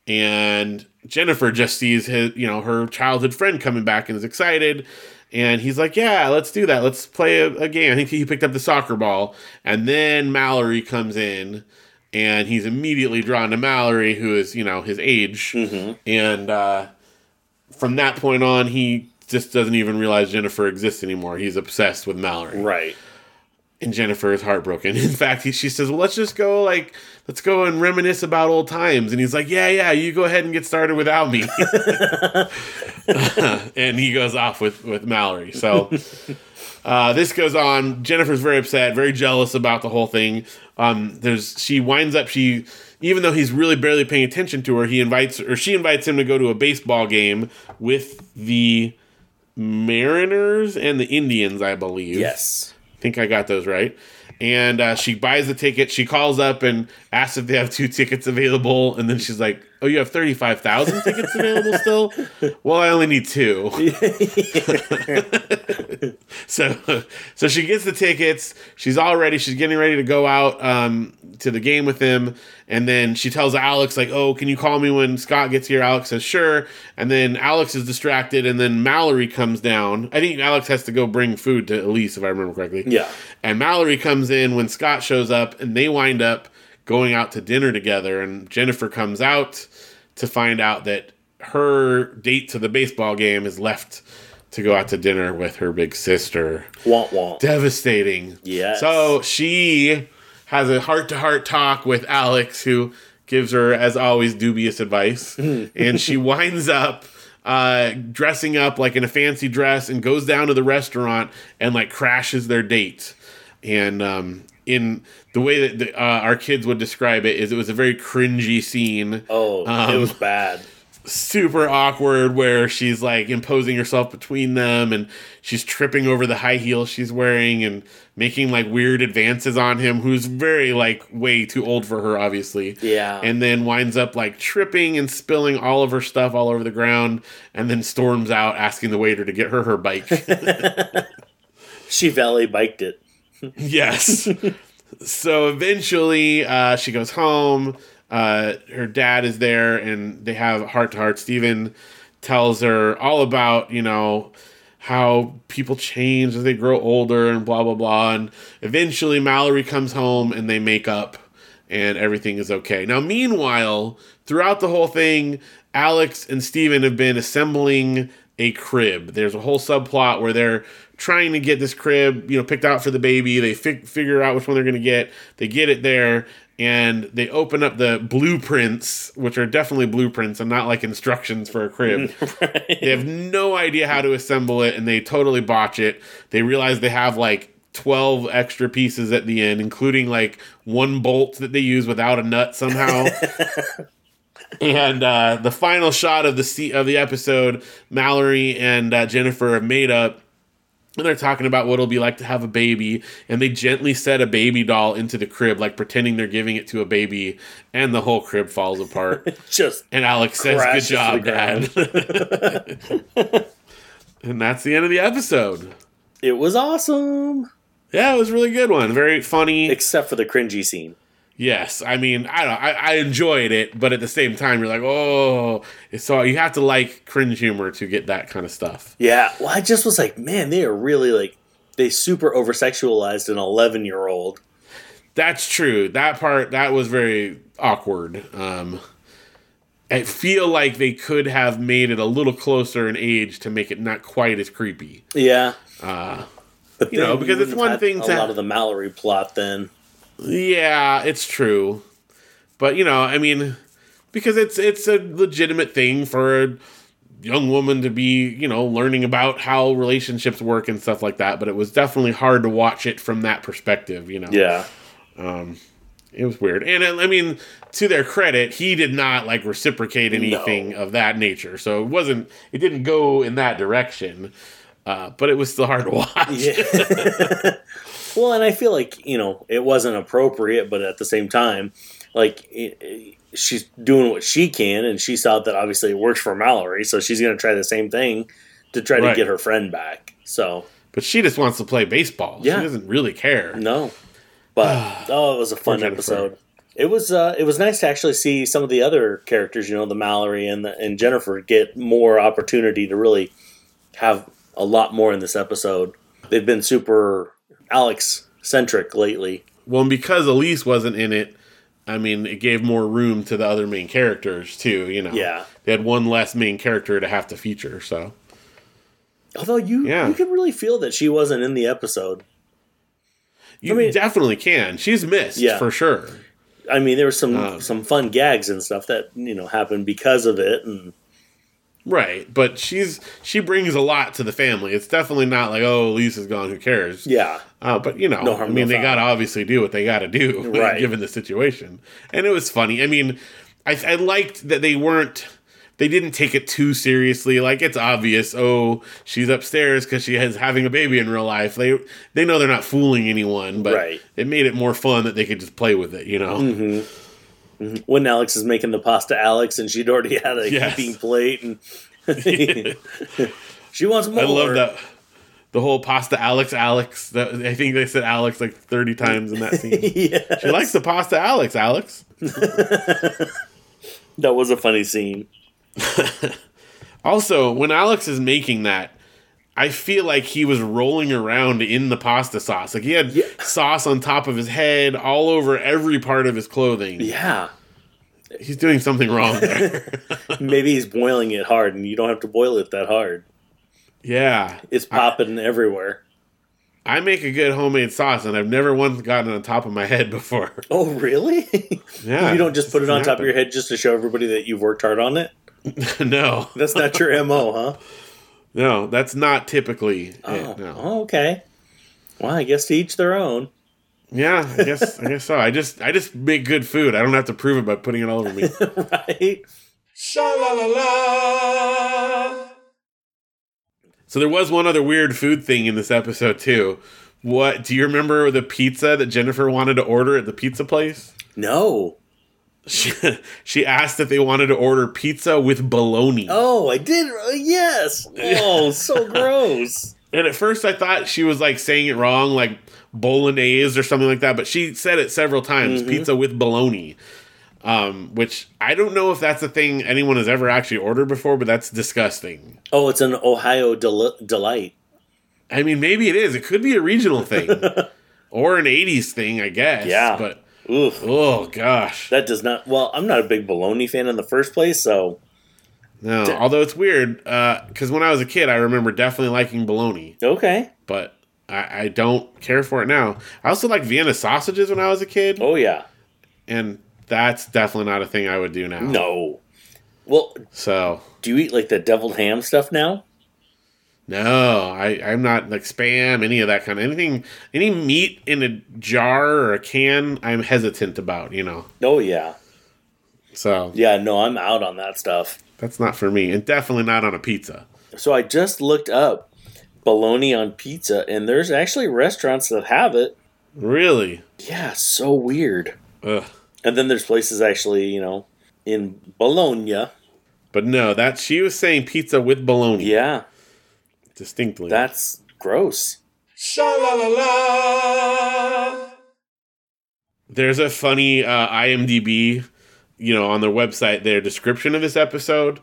S2: And Jennifer just sees his, you know, her childhood friend coming back and is excited. And he's like, "Yeah, let's do that. Let's play a, a game." I think he picked up the soccer ball, and then Mallory comes in, and he's immediately drawn to Mallory, who is, you know, his age, and. uh from that point on, he just doesn't even realize Jennifer exists anymore. He's obsessed with Mallory,
S3: Right.
S2: And Jennifer is heartbroken. In fact, he, she says, "Well, let's just go like let's go and reminisce about old times." And he's like, "Yeah, yeah, you go ahead and get started without me." and he goes off with with Mallory. So. Uh, this goes on. Jennifer's very upset, very jealous about the whole thing. Um, there's she winds up she even though he's really barely paying attention to her, he invites or she invites him to go to a baseball game with the Mariners and the Indians, I believe.
S3: Yes.
S2: Think I got those right. And uh, she buys the ticket. She calls up and asks if they have two tickets available, and then she's like, "Oh, you have thirty five thousand tickets available still? Well, I only need two. so, so she gets the tickets. She's all ready. She's getting ready to go out um, to the game with him, and then she tells Alex like, "Oh, can you call me when Scott gets here?" Alex says, "Sure." And then Alex is distracted, and then Mallory comes down. I think Alex has to go bring food to Elise, if I remember correctly.
S3: Yeah.
S2: And Mallory comes in when Scott shows up, and they wind up going out to dinner together. And Jennifer comes out to find out that her date to the baseball game is left to go out to dinner with her big sister.
S3: Womp womp.
S2: Devastating.
S3: Yeah.
S2: So she has a heart to heart talk with Alex, who gives her, as always, dubious advice. and she winds up uh, dressing up like in a fancy dress and goes down to the restaurant and like crashes their date. And um, in the way that the, uh, our kids would describe it, is it was a very cringy scene
S3: Oh, it
S2: Um,
S3: was bad.
S2: super awkward where she's like imposing herself between them and she's tripping over the high heels she's wearing and making like weird advances on him who's very like way too old for her obviously
S3: Yeah.
S2: and then winds up like tripping and spilling all of her stuff all over the ground and then storms out asking the waiter to get her her bike
S3: She valet biked it.
S2: Yes. so eventually, uh, she goes home. Uh, her dad is there, and they have heart to heart. Steven tells her all about you know how people change as they grow older and blah blah blah. And eventually, Mallory comes home, and they make up, and everything is okay. Now, meanwhile, throughout the whole thing, Alex and Steven have been assembling a crib. There's a whole subplot where they're trying to get this crib, you know, picked out for the baby. They fi- figure out which one they're going to get. They get it there and they open up the blueprints, which are definitely blueprints and not like instructions for a crib. They have no idea how to assemble it and they totally botch it. They realize they have like 12 extra pieces at the end, including like one bolt that they use without a nut somehow. and uh, the final shot of the se- of the episode, Mallory and uh, Jennifer have made up, and they're talking about what it'll be like to have a baby. And they gently set a baby doll into the crib, like pretending they're giving it to a baby, and the whole crib falls apart.
S3: Just
S2: And Alex says, "Good job, Dad." and that's the end of the episode.
S3: it was awesome.
S2: Yeah, it was a really good one. Very funny.
S3: Except for the cringy scene.
S2: Yes, I mean, I don't. I, I enjoyed it, but at the same time, you're like, oh, so you have to like cringe humor to get that kind of stuff.
S3: Yeah. Well, I just was like, man, they are really like they super over sexualized an eleven year old.
S2: That's true. That part that was very awkward. Um, I feel like they could have made it a little closer in age to make it not quite as creepy.
S3: Yeah.
S2: Uh,
S3: But
S2: You know, because it's one thing
S3: had
S2: to-
S3: a lot of the Mallory plot. Then
S2: Yeah, it's true. But you know, I mean, because it's it's a legitimate thing for a young woman to be, you know, learning about how relationships work and stuff like that, but it was definitely hard to watch it from that perspective, you know.
S3: yeah,
S2: It was weird. And uh, I mean, to their credit, he did not like reciprocate anything of that nature. So it wasn't it didn't go in that direction. Uh, but it was still hard to watch.
S3: yeah. well, and I feel like you know it wasn't appropriate, but at the same time, like it, it- she's doing what she can, and she saw that obviously it works for Mallory, so she's going to try the same thing to try
S2: Right.
S3: to get her friend back. So
S2: But she just wants to play baseball.
S3: Yeah.
S2: She doesn't really care.
S3: no, but oh, it was a fun episode. It was uh, it was nice to actually see some of the other characters, you know, the Mallory and the, and Jennifer get more opportunity to really have a lot more in this episode. They've been super Alex centric lately.
S2: Well, and because Elise wasn't in it, I mean, it gave more room to the other main characters too. You know,
S3: Yeah.
S2: they had one less main character to have to feature. So
S3: Although you
S2: Yeah.
S3: you could really feel that she wasn't in the episode.
S2: you
S3: mean-
S2: definitely can. She's missed
S3: Yeah.
S2: for sure.
S3: I mean, there were some
S2: Um,
S3: some fun gags and stuff that you know happened because of it, and
S2: Right, but she's she brings a lot to the family. It's definitely not like oh, Lisa's gone. Who cares?
S3: yeah,
S2: Uh, but you know,
S3: No
S2: I mean, they got to obviously do what they got to do,
S3: Right.
S2: given the situation. And it was funny. I mean, I, I liked that they weren't, they didn't take it too seriously. Like it's obvious. Oh, she's upstairs because she is having a baby in real life. They they know they're not fooling anyone, but
S3: Right.
S2: it made it more fun that they could just play with it. You know. Mm-hmm.
S3: when Alex is making the pasta Alex and she'd already had a
S2: Yes.
S3: heaping plate and she wants more.
S2: I love that. The whole pasta Alex Alex. That, I think they said Alex like 30 times in that scene.
S3: yeah,
S2: She likes the pasta Alex Alex.
S3: that was a funny scene.
S2: Also, when Alex is making that, I feel like he was rolling around in the pasta sauce. Like he had
S3: Yeah.
S2: sauce on top of his head, all over every part of his clothing.
S3: Yeah,
S2: He's doing something wrong there.
S3: maybe he's boiling it hard, and you don't have to boil it that hard.
S2: yeah.
S3: It's popping everywhere.
S2: I make a good homemade sauce, and I've never once gotten on top of my head before.
S3: Oh, really?
S2: Yeah.
S3: you don't just put it on top of your head just to show everybody that you've worked hard on it?
S2: no.
S3: That's not your mo, huh?
S2: No, that's not typically
S3: Oh,
S2: it. No.
S3: oh, okay. Well, I guess to each their own.
S2: Yeah, I guess I guess so. I just I just make good food. I don't have to prove it by putting it all over me.
S3: right?
S1: Sha la la la.
S2: so there was one other weird food thing in this episode too. What do you remember the pizza that Jennifer wanted to order at the pizza place?
S3: No.
S2: She, she asked if they wanted to order pizza with bologna.
S3: Oh, I did. uh, Yes. Oh, so gross.
S2: And at first I thought she was like saying it wrong, like bolognese or something like that, but she said it several times,
S3: Mm-hmm.
S2: pizza with bologna. Um, which I don't know if that's a thing anyone has ever actually ordered before, but that's disgusting.
S3: Oh, it's an Ohio del- delight.
S2: I mean, maybe it is. It could be a regional thing or an 80s thing, I guess.
S3: Yeah.
S2: But
S3: Oof.
S2: oh gosh.
S3: That does not. Well, I'm not a big bologna fan in the first place, so
S2: No, although it's weird uh, because when I was a kid, I remember definitely liking bologna,
S3: okay.
S2: but I, I don't care for it now. I also like Vienna sausages when I was a kid,
S3: Oh yeah.
S2: and that's definitely not a thing I would do now.
S3: No. Well,
S2: So
S3: do you eat like the deviled ham stuff now?
S2: No, I, I'm not like spam, any of that kind of anything, any meat in a jar or a can. I'm hesitant about, you know.
S3: Oh yeah.
S2: So
S3: Yeah. No, I'm out on that stuff.
S2: that's not for me, and definitely not on a pizza.
S3: So I just looked up bologna on pizza, and there's actually restaurants that have it.
S2: Really?
S3: Yeah, so weird.
S2: Ugh.
S3: And then there's places actually, you know, in Bologna.
S2: But no, that she was saying pizza with bologna
S3: Yeah,
S2: distinctly.
S3: that's gross.
S1: Sha la la la.
S2: There's a funny uh, IMDb, you know, on their website, their description of this episode.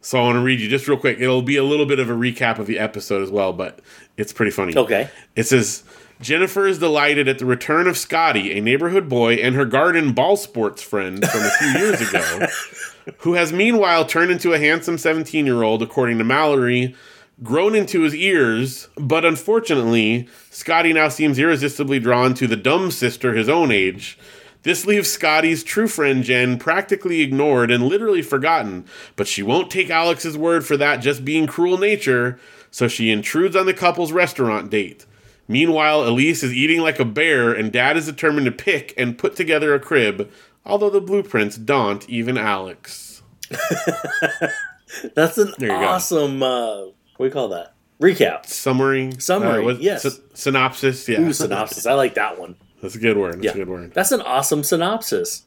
S2: So I want to read you just real quick. It'll be a little bit of a recap of the episode as well, but it's pretty funny.
S3: Okay.
S2: It says Jennifer is delighted at the return of Scotty, a neighborhood boy and her garden ball sports friend from a few years ago, who has meanwhile turned into a handsome 17 year old, according to Mallory, grown into his ears. But unfortunately, Scotty now seems irresistibly drawn to the dumb sister his own age. This leaves Scotty's true friend Jen practically ignored and literally forgotten, but she won't take Alex's word for that just being cruel nature, so she intrudes on the couple's restaurant date. Meanwhile, Elise is eating like a bear, and Dad is determined to pick and put together a crib, although the blueprints daunt even Alex.
S3: That's an
S2: There you go.
S3: awesome, uh, what do you call that? Recap.
S2: Summary?
S3: Summary, uh,
S2: what-
S3: yes.
S2: sy- synopsis? Yeah.
S3: Ooh, synopsis. I like that one.
S2: That's a good word. That's
S3: Yeah.
S2: a good word.
S3: That's an awesome synopsis.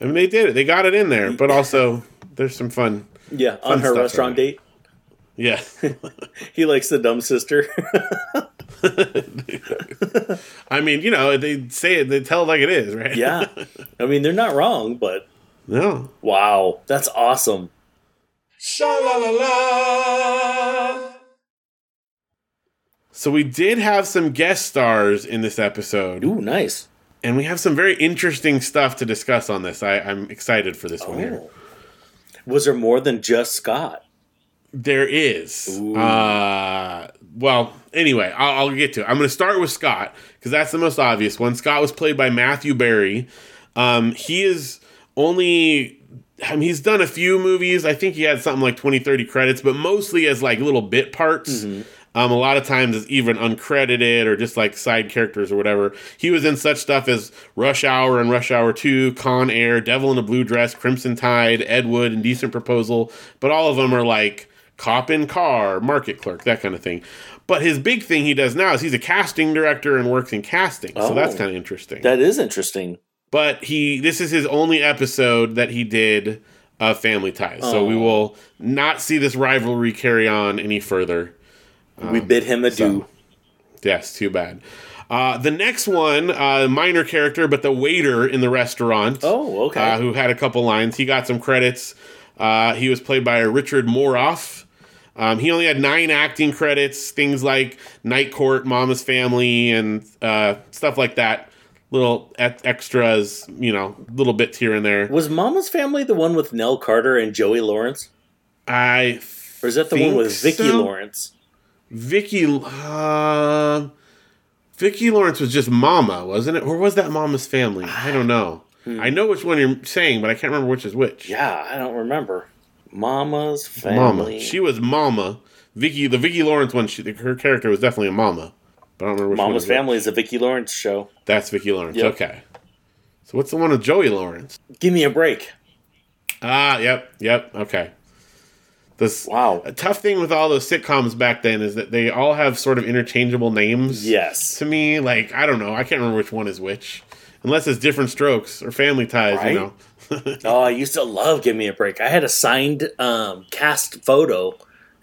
S2: I mean, they did it. They got it in there, but also there's some fun.
S3: Yeah,
S2: Fun
S3: on her restaurant date.
S2: Yeah.
S3: He likes the dumb sister.
S2: I mean, you know, they say it, they tell it like it is, right?
S3: yeah. I mean, they're not wrong, but
S2: no.
S3: wow, that's awesome.
S1: Sha la la la.
S2: So we did have some guest stars in this episode,
S3: Ooh, nice.
S2: and we have some very interesting stuff to discuss on this. I, I'm excited for this one here.
S3: Oh. Was there more than just Scott?
S2: There is. Uh, well, anyway, I'll, I'll get to it. I'm going to start with Scott because that's the most obvious one. Scott was played by Matthew Barry. Um, he is only. I mean, he's done a few movies. I think he had something like 20, 30 credits, but mostly as like little bit parts. Um, a lot of times it's even uncredited or just like side characters or whatever. He was in such stuff as Rush Hour and Rush Hour 2, Con Air, Devil in a Blue Dress, Crimson Tide, Ed Wood, and Decent Proposal. But all of them are like cop in car, market clerk, that kind of thing. But his big thing he does now is he's a casting director and works in casting. So
S3: Oh.
S2: that's kind of interesting.
S3: That is interesting.
S2: But he this is his only episode that he did of Family Ties. So we will not see this rivalry carry on any further.
S3: we bid him adieu.
S2: so- Yes, too bad. Uh, the next one, uh, minor character, but the waiter in the restaurant.
S3: Oh, okay.
S2: Uh, who had a couple lines. He got some credits. Uh, he was played by Richard Moroff. Um, he only had nine acting credits, things like Night Court, Mama's Family, and uh, stuff like that. Little extras, you know, little bits here and there.
S3: Was Mama's Family the one with Nell Carter and Joey Lawrence?
S2: I
S3: Or is that the one with Vicki
S2: so.
S3: Lawrence?
S2: Vicki, uh, Vicki Lawrence was just Mama, wasn't it? Or was that Mama's Family? I don't know. I know which one you're saying, but I can't remember which is which.
S3: Hmm. Yeah, I don't remember. Mama's Family.
S2: Mama. She was Mama. Vicki, the Vicki Lawrence one, she, her character was definitely a Mama. But I don't remember which
S3: Mama's. Family is a Vicki Lawrence show.
S2: That's Vicki Lawrence.
S3: Yep.
S2: Okay. So what's the one with Joey Lawrence?
S3: Give me a break.
S2: Ah, yep, yep. Okay. This
S3: Wow.
S2: a tough thing with all those sitcoms back then is that they all have sort of interchangeable names.
S3: Yes.
S2: To me, like I don't know, I can't remember which one is which, unless it's Diff'rent Strokes or family ties.
S3: Right?
S2: You know.
S3: Oh, I used to love Give Me a Break. I had a signed um, cast photo,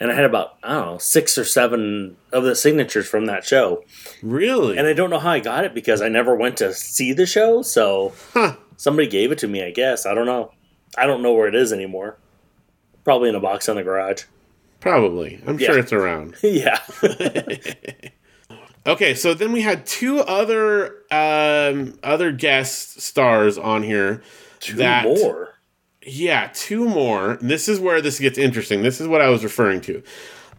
S3: and I had about, I don't know, six or seven of the signatures from that show.
S2: really?
S3: And I don't know how I got it because I never went to see the show, so
S2: huh.
S3: somebody gave it to me, I guess. I don't know. I don't know where it is anymore. Probably in a box in the garage.
S2: Probably. I'm
S3: Yeah.
S2: sure it's around.
S3: yeah.
S2: Okay, so then we had two other um, other guest stars on here.
S3: Two
S2: that,
S3: more.
S2: Yeah, two more. This is where this gets interesting. This is what I was referring to.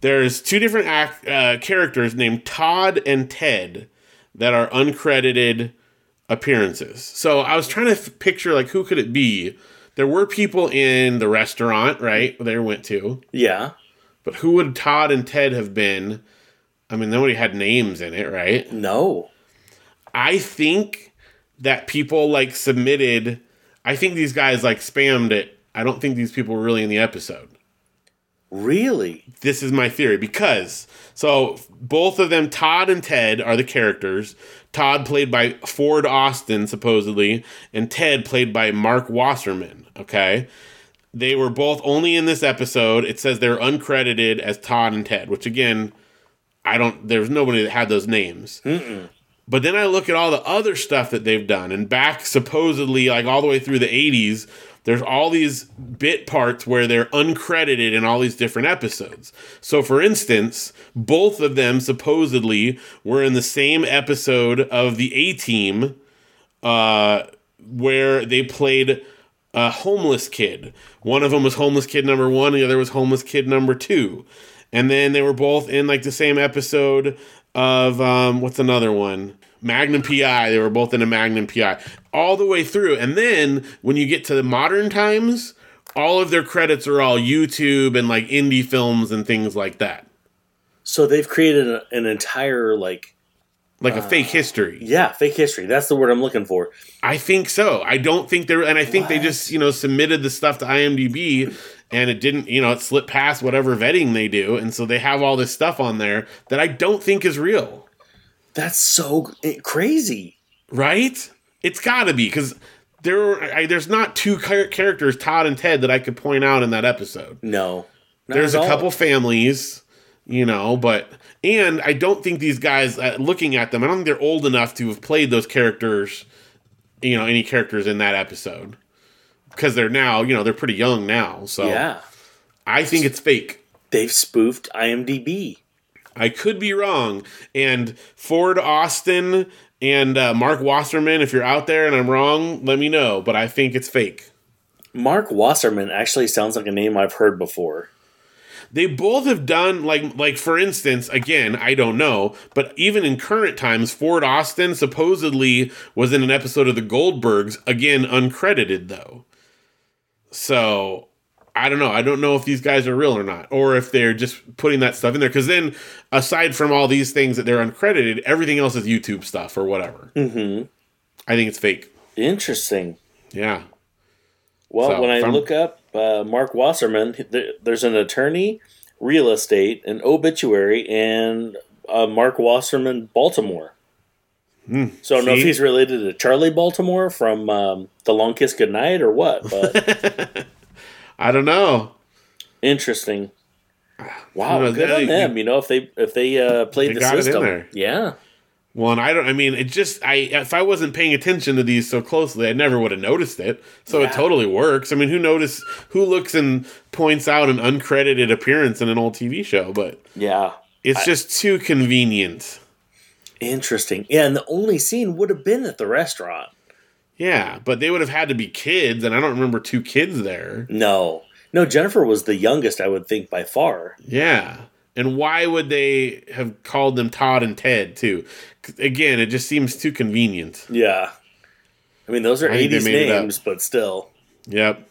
S2: There's two different act, uh, characters named Todd and Ted that are uncredited appearances. So I was trying to f- picture like who could it be. There were people in the restaurant, right? They went to,
S3: Yeah.
S2: but who would Todd and Ted have been? I mean, nobody had names in it, right?
S3: No.
S2: I think that people like submitted. I think these guys like spammed it. I don't think these people were really in the episode.
S3: Really?
S2: This is my theory because so both of them, Todd and Ted, are the characters. Todd played by Ford Austin, supposedly, and Ted played by Mark Wasserman. Okay. They were both only in this episode. It says they're uncredited as Todd and Ted, which again, I don't, there's nobody that had those names. But then I look at all the other stuff that they've done, and back supposedly, like all the way through the 80s, there's all these bit parts where they're uncredited in all these different episodes. So, for instance, both of them supposedly were in the same episode of the A Team uh, where they played a homeless kid. One of them was homeless kid number one, the other was homeless kid number two. And then they were both in like the same episode of um, what's another one? Magnum PI. They were both in a Magnum PI all the way through. And then when you get to the modern times, all of their credits are all YouTube and like indie films and things like that.
S3: So they've created a, an entire, like,
S2: Like a fake history.
S3: yeah, fake history. That's the word I'm looking for.
S2: I think so. I don't think they're, and I think they just, you know, submitted the stuff to IMDb and it didn't, you know, it slipped past whatever vetting they do. And so they have all this stuff on there that I don't think is real,
S3: That's so eh, crazy.
S2: right? It's got to be because there, I, there's not two characters, Todd and Ted, that I could point out in that episode.
S3: No.
S2: There's a
S3: all.
S2: couple families, you know, but and I don't think these guys, uh, looking at them, I don't think they're old enough to have played those characters, you know, any characters in that episode because they're now, you know, they're pretty young now. So
S3: Yeah.
S2: I think it's fake.
S3: They've spoofed IMDb.
S2: I could be wrong. And Ford Austin and uh, Mark Wasserman, if you're out there and I'm wrong, let me know. But I think it's fake.
S3: Mark Wasserman actually sounds like a name I've heard before.
S2: they both have done like like for instance again i don't know but even in current times ford austin supposedly was in an episode of the goldbergs again uncredited though so i don't know i don't know if these guys are real or not or if they're just putting that stuff in there because then aside from all these things that they're uncredited everything else is youtube stuff or whatever
S3: Mm-hmm.
S2: i think it's fake
S3: Interesting.
S2: yeah
S3: Well,
S2: So,
S3: when I look up uh, Mark Wasserman, th- there's an attorney, real estate, an obituary, and uh, Mark Wasserman, Baltimore. So I don't know if he's related to Charlie Baltimore from um, The Long Kiss Goodnight or what, but
S2: I don't know.
S3: interesting. Wow,
S2: knows?
S3: good on them. You know, if they if they uh, played
S2: They
S3: the
S2: got it in
S3: system,
S2: there.
S3: yeah,
S2: Well, and I don't. I mean, it just. I if I wasn't paying attention to these so closely, I never would have noticed it. So
S3: Yeah.
S2: it totally works. I mean, who notice? Who looks and points out an uncredited appearance in an old TV show? But
S3: yeah,
S2: it's just too convenient.
S3: Interesting. Yeah, and the only scene would have been at the restaurant.
S2: Yeah, but they would have had to be kids, and I don't remember two kids there.
S3: No, no, Jennifer was the youngest, I would think by far.
S2: Yeah. And why would they have called them Todd and Ted too? Again, it just seems too convenient.
S3: Yeah, I mean those are
S2: I
S3: eighties
S2: made it up.
S3: names, but still.
S2: Yep.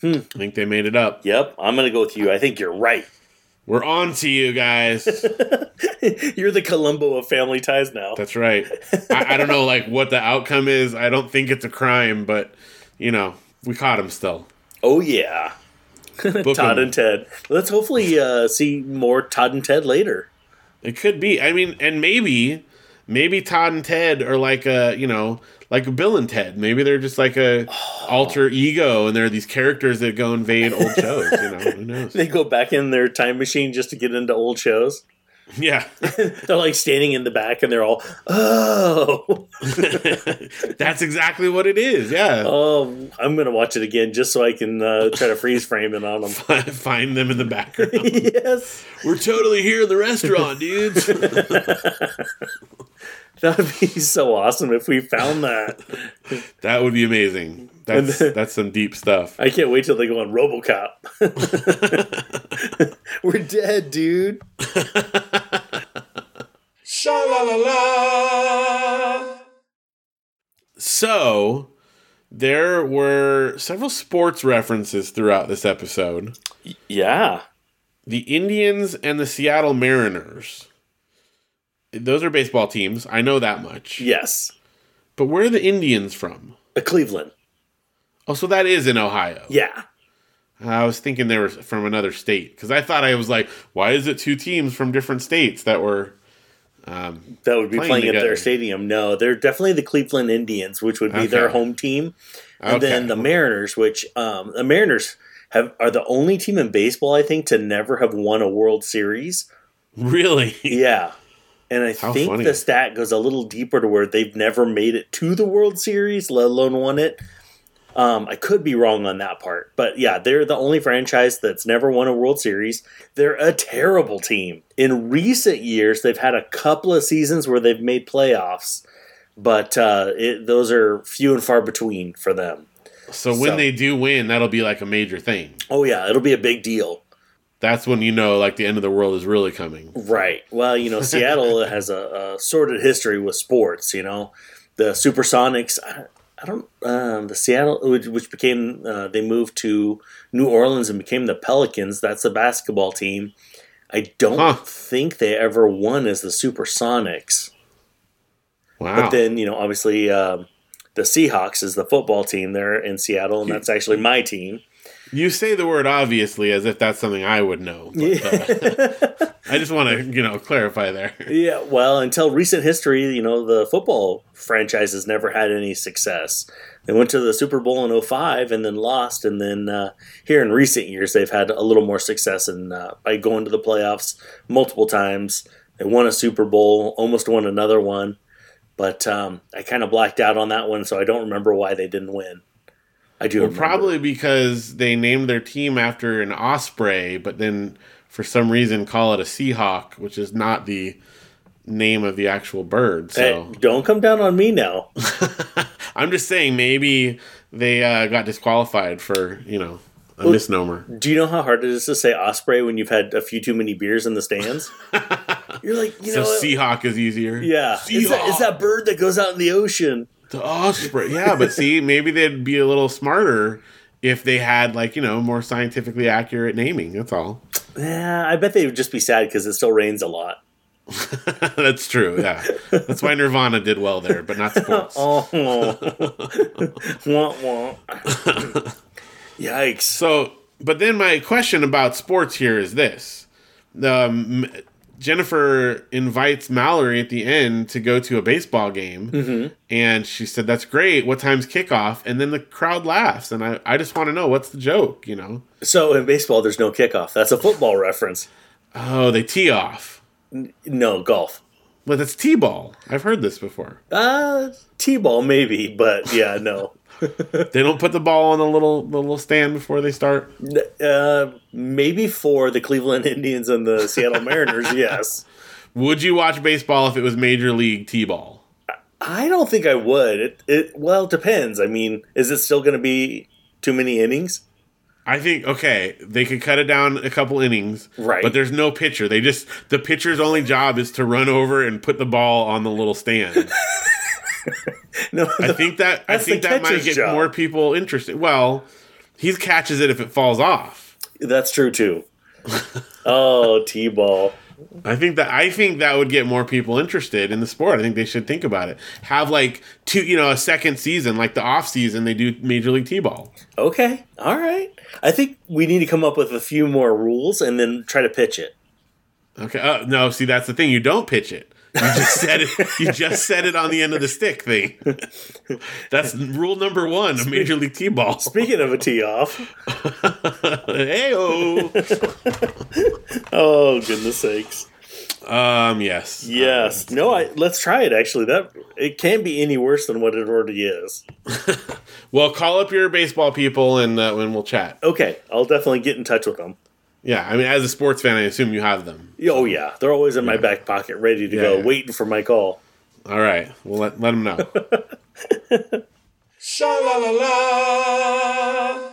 S2: Hmm. I think they made it up.
S3: Yep, I'm gonna go with you. I think you're right.
S2: We're on to you guys.
S3: you're the Columbo of family ties now.
S2: That's right. I, I don't know like what the outcome is. I don't think it's a crime, but you know, we caught him still.
S3: Oh yeah, Todd
S2: 'em.
S3: and Ted. Let's hopefully uh, see more Todd and Ted later.
S2: It could be. I mean, and maybe maybe Todd and Ted are like a, you know, like Bill and Ted. Maybe they're just like a alter ego and they're these characters that go invade old shows, you know. Who knows?
S3: They go back in their time machine just to get into old shows.
S2: Yeah.
S3: They're like standing in the back and they're all, oh,
S2: That's exactly what it is. Yeah.
S3: oh, I'm gonna watch it again just so I can uh, try to freeze frame it on them.
S2: Find them in the background.
S3: yes,
S2: We're totally here in the restaurant, dudes.
S3: That would be so awesome if we found that.
S2: that would be amazing. That's
S3: then-
S2: that's some deep stuff.
S3: I can't wait till they go on RoboCop. We're dead, dude.
S1: Sha la la la.
S2: So there were several sports references throughout this episode.
S3: Yeah.
S2: The Indians and the Seattle Mariners. Those are baseball teams. I know that much.
S3: Yes.
S2: But where are the Indians from?
S3: Uh, Cleveland.
S2: Oh, so that is in Ohio.
S3: Yeah.
S2: I was thinking they were from another state because I thought I was like, why is it two teams from different states that were? Um,
S3: That would be
S2: Playing
S3: playing, at their stadium. No, they're definitely the Cleveland Indians, which would be their home team. And
S2: Okay.
S3: then the Mariners, which um, the Mariners have are the only team in baseball, I think, to never have won a World Series.
S2: really?
S3: Yeah. And I
S2: How
S3: think
S2: funny.
S3: the stat goes a little deeper to where they've never made it to the World Series, let alone won it. Um, I could be wrong on that part, but yeah, they're the only franchise that's never won a World Series. They're a terrible team. In recent years, they've had a couple of seasons where they've made playoffs, but uh, it, those are few and far between for them.
S2: So when
S3: So-
S2: they do win, that'll be like a major thing.
S3: Oh yeah, it'll be a big deal.
S2: That's when you know, like the end of the world is really coming.
S3: Right. Well, you know, Seattle has a, a sordid history with sports. You know, the Supersonics. I, I don't. Um, the Seattle, which, which became, uh, they moved to New Orleans and became the Pelicans. That's the basketball team. I don't
S2: Huh.
S3: think they ever won as the Supersonics.
S2: Wow.
S3: But then, you know, obviously, um, the Seahawks is the football team there in Seattle, and that's actually my team.
S2: You say the word obviously as if that's something I would know. But, uh, I just want to, you know, clarify there.
S3: Yeah, well, until recent history, you know, the football franchises never had any success. They went to the Super Bowl in 05 and then lost. And then uh, here in recent years, they've had a little more success in, uh, by going to the playoffs multiple times. They won a Super Bowl, almost won another one. But um, I kind of blacked out on that one, so I don't remember why they didn't win. I do
S2: Well, probably because they named their team after an osprey, but then for some reason call it a seahawk, which is not the name of the actual bird. So
S3: Hey, don't come down on me now.
S2: I'm just saying maybe they uh, got disqualified for you know a
S3: Well-
S2: misnomer.
S3: Do you know how hard it is to say osprey when you've had a few too many beers in the stands? You're like, you
S2: so
S3: know,
S2: seahawk is easier.
S3: Yeah, it's that, it's that bird that goes out in the ocean.
S2: The osprey. Yeah, but see, maybe they'd be a little smarter if they had like you know more scientifically accurate naming. That's all.
S3: Yeah, I bet they would just be sad because it still rains a lot.
S2: That's true. Yeah, that's why Nirvana did well there, but not sports.
S3: Oh, wah, wah. Yikes!
S2: So, but then my question about sports here is this: um, Jennifer invites Mallory at the end to go to a baseball game,
S3: Mm-hmm.
S2: and she said, "That's great. What time's kickoff?" And then the crowd laughs, and I, I just want to know what's the joke, you know?
S3: So in baseball, there's no kickoff. That's a football reference.
S2: Oh, they tee off,
S3: No golf.
S2: but that's t-ball. I've heard this before.
S3: Uh, t-ball maybe, but yeah, no.
S2: They don't put the ball on the little the little stand before they start.
S3: Uh, maybe for the Cleveland Indians and the Seattle Mariners, yes.
S2: Would you watch baseball if it was Major League T-ball?
S3: I don't think I would. It, it well, it depends. I mean, is it still going to be too many innings?
S2: I think okay, they could cut it down a couple innings,
S3: Right.
S2: But there's no pitcher. They just the pitcher's only job is to run over and put the ball on the little stand.
S3: No,
S2: I think that I think that might get
S3: job.
S2: more people interested. Well, he catches it if it falls off.
S3: that's true too. oh, t-ball.
S2: I think that I think that would get more people interested in the sport. I think they should think about it. Have like two, you know, a second season, like the off season, they do Major League T-ball.
S3: Okay, all right. I think we need to come up with a few more rules and then try to pitch it.
S2: Okay. Uh, no, see, that's the thing. You don't pitch it. You just said it. You just said it on the end of the stick thing. That's rule number one of Major League T-ball.
S3: Speaking of a tee off,
S2: Heyo.
S3: oh goodness sakes.
S2: Um. Yes.
S3: Yes. No, I let's try it actually. That it can't be any worse than what it already is.
S2: Well, call up your baseball people and uh, and we'll chat.
S3: Okay, I'll definitely get in touch with them.
S2: Yeah. I mean, as a sports fan, I assume you have them.
S3: Oh yeah, they're always in my back pocket, ready to
S2: Yeah,
S3: go,
S2: yeah.
S3: waiting for my call.
S2: All right. Well, let let them know.
S1: Sha la la la.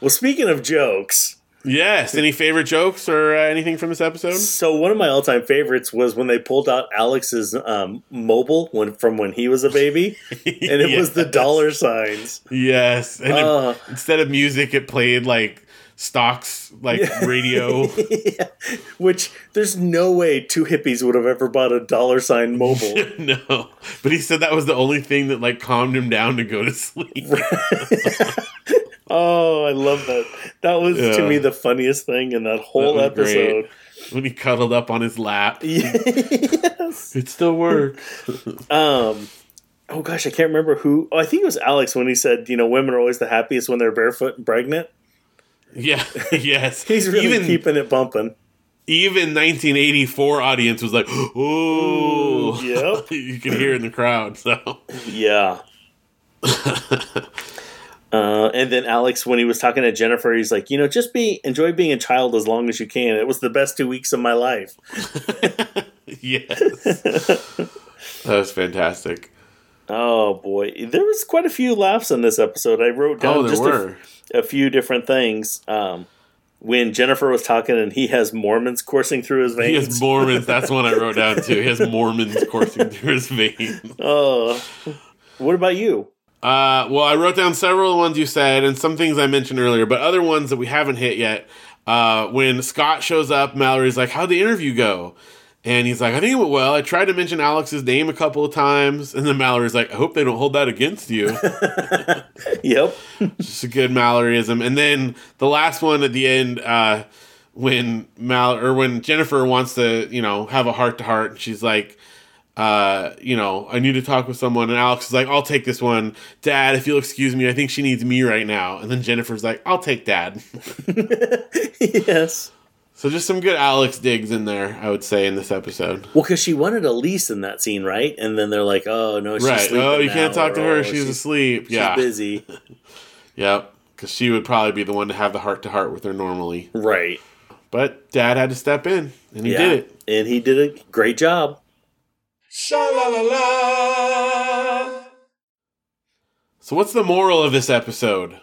S3: Well, speaking of jokes,
S2: yes. Any favorite jokes or uh, anything from this episode?
S3: so one of my all-time favorites was when they pulled out Alex's um, mobile when from when he was a baby, and it was the dollar signs.
S2: Yes. And it-
S3: Uh.
S2: instead of music, it played like stocks, like radio.
S3: Yeah. Which there's no way two hippies would have ever bought a dollar sign mobile.
S2: no, but he said that was the only thing that like calmed him down to go to sleep.
S3: oh, I love that. That was to me the funniest thing in that whole
S2: That was great.
S3: episode.
S2: when he cuddled up on his lap,
S3: yes.
S2: it still works.
S3: Um. Oh gosh, I can't remember who. Oh, I think it was Alex when he said, "You know, women are always the happiest when they're barefoot and pregnant."
S2: Yeah, yes.
S3: He's really
S2: even
S3: keeping it bumping.
S2: even 1984 audience was like, oh,
S3: Yep.
S2: you can hear in the crowd. So
S3: Yeah. Uh, and then Alex, when he was talking to Jennifer, he's like, you know, just be enjoy being a child as long as you can. It was the best two weeks of my life.
S2: yes, that was fantastic.
S3: Oh boy, there was quite a few laughs in this episode. I wrote down
S2: Oh,
S3: just a, a few different things. Um, when Jennifer was talking, and he has Mormons coursing through his veins.
S2: He has Mormons. That's one I wrote down too. He has Mormons coursing through his veins.
S3: oh, what about you?
S2: Uh, well, I wrote down several ones you said and some things I mentioned earlier, but other ones that we haven't hit yet. Uh, when Scott shows up, Mallory's like, "How'd the interview go?" And he's like, "I think it went well. I tried to mention Alex's name a couple of times." And then Mallory's like, "I hope they don't hold that against you."
S3: Yep.
S2: Just a good Malloryism. And then the last one at the end, uh, when Mal or when Jennifer wants to, you know, have a heart to heart, she's like, uh, you know, I need to talk with someone. And Alex is like, I'll take this one. Dad, if you'll excuse me, I think she needs me right now. And then Jennifer's like, I'll take dad.
S3: yes.
S2: So just some good Alex digs in there, I would say, in this episode.
S3: Well, because she wanted Elise in that scene, right? And then they're like, "Oh no, she's
S2: right.
S3: sleeping
S2: Oh, you
S3: now,"
S2: can't talk to her.
S3: "Oh,
S2: She's, asleep.
S3: she's
S2: yeah.
S3: busy.
S2: Yep. Because she would probably be the one to have the heart to heart with her normally.
S3: Right.
S2: But dad had to step in, and he
S3: yeah.
S2: did it.
S3: and he did a great job.
S1: Sha la la la.
S2: So, what's the moral of this episode?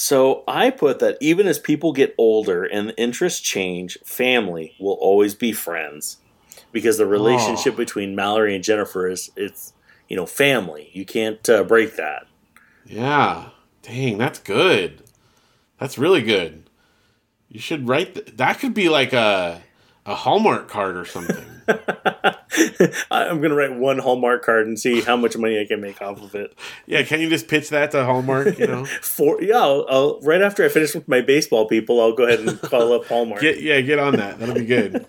S3: So I put that even as people get older and interests change, family will always be friends because the relationship
S2: Oh.
S3: between Mallory and Jennifer is it's you know family. You can't uh, break that.
S2: Yeah. Dang, that's good. That's really good. You should write th- that. Could be like a a Hallmark card or something.
S3: I'm gonna write one Hallmark card and see how much money I can make off of it.
S2: Yeah, can you just pitch that to Hallmark? You know,
S3: For yeah, I'll, I'll, right after I finish with my baseball people, I'll go ahead and call up Hallmark.
S2: get yeah, get on that. That'll be good.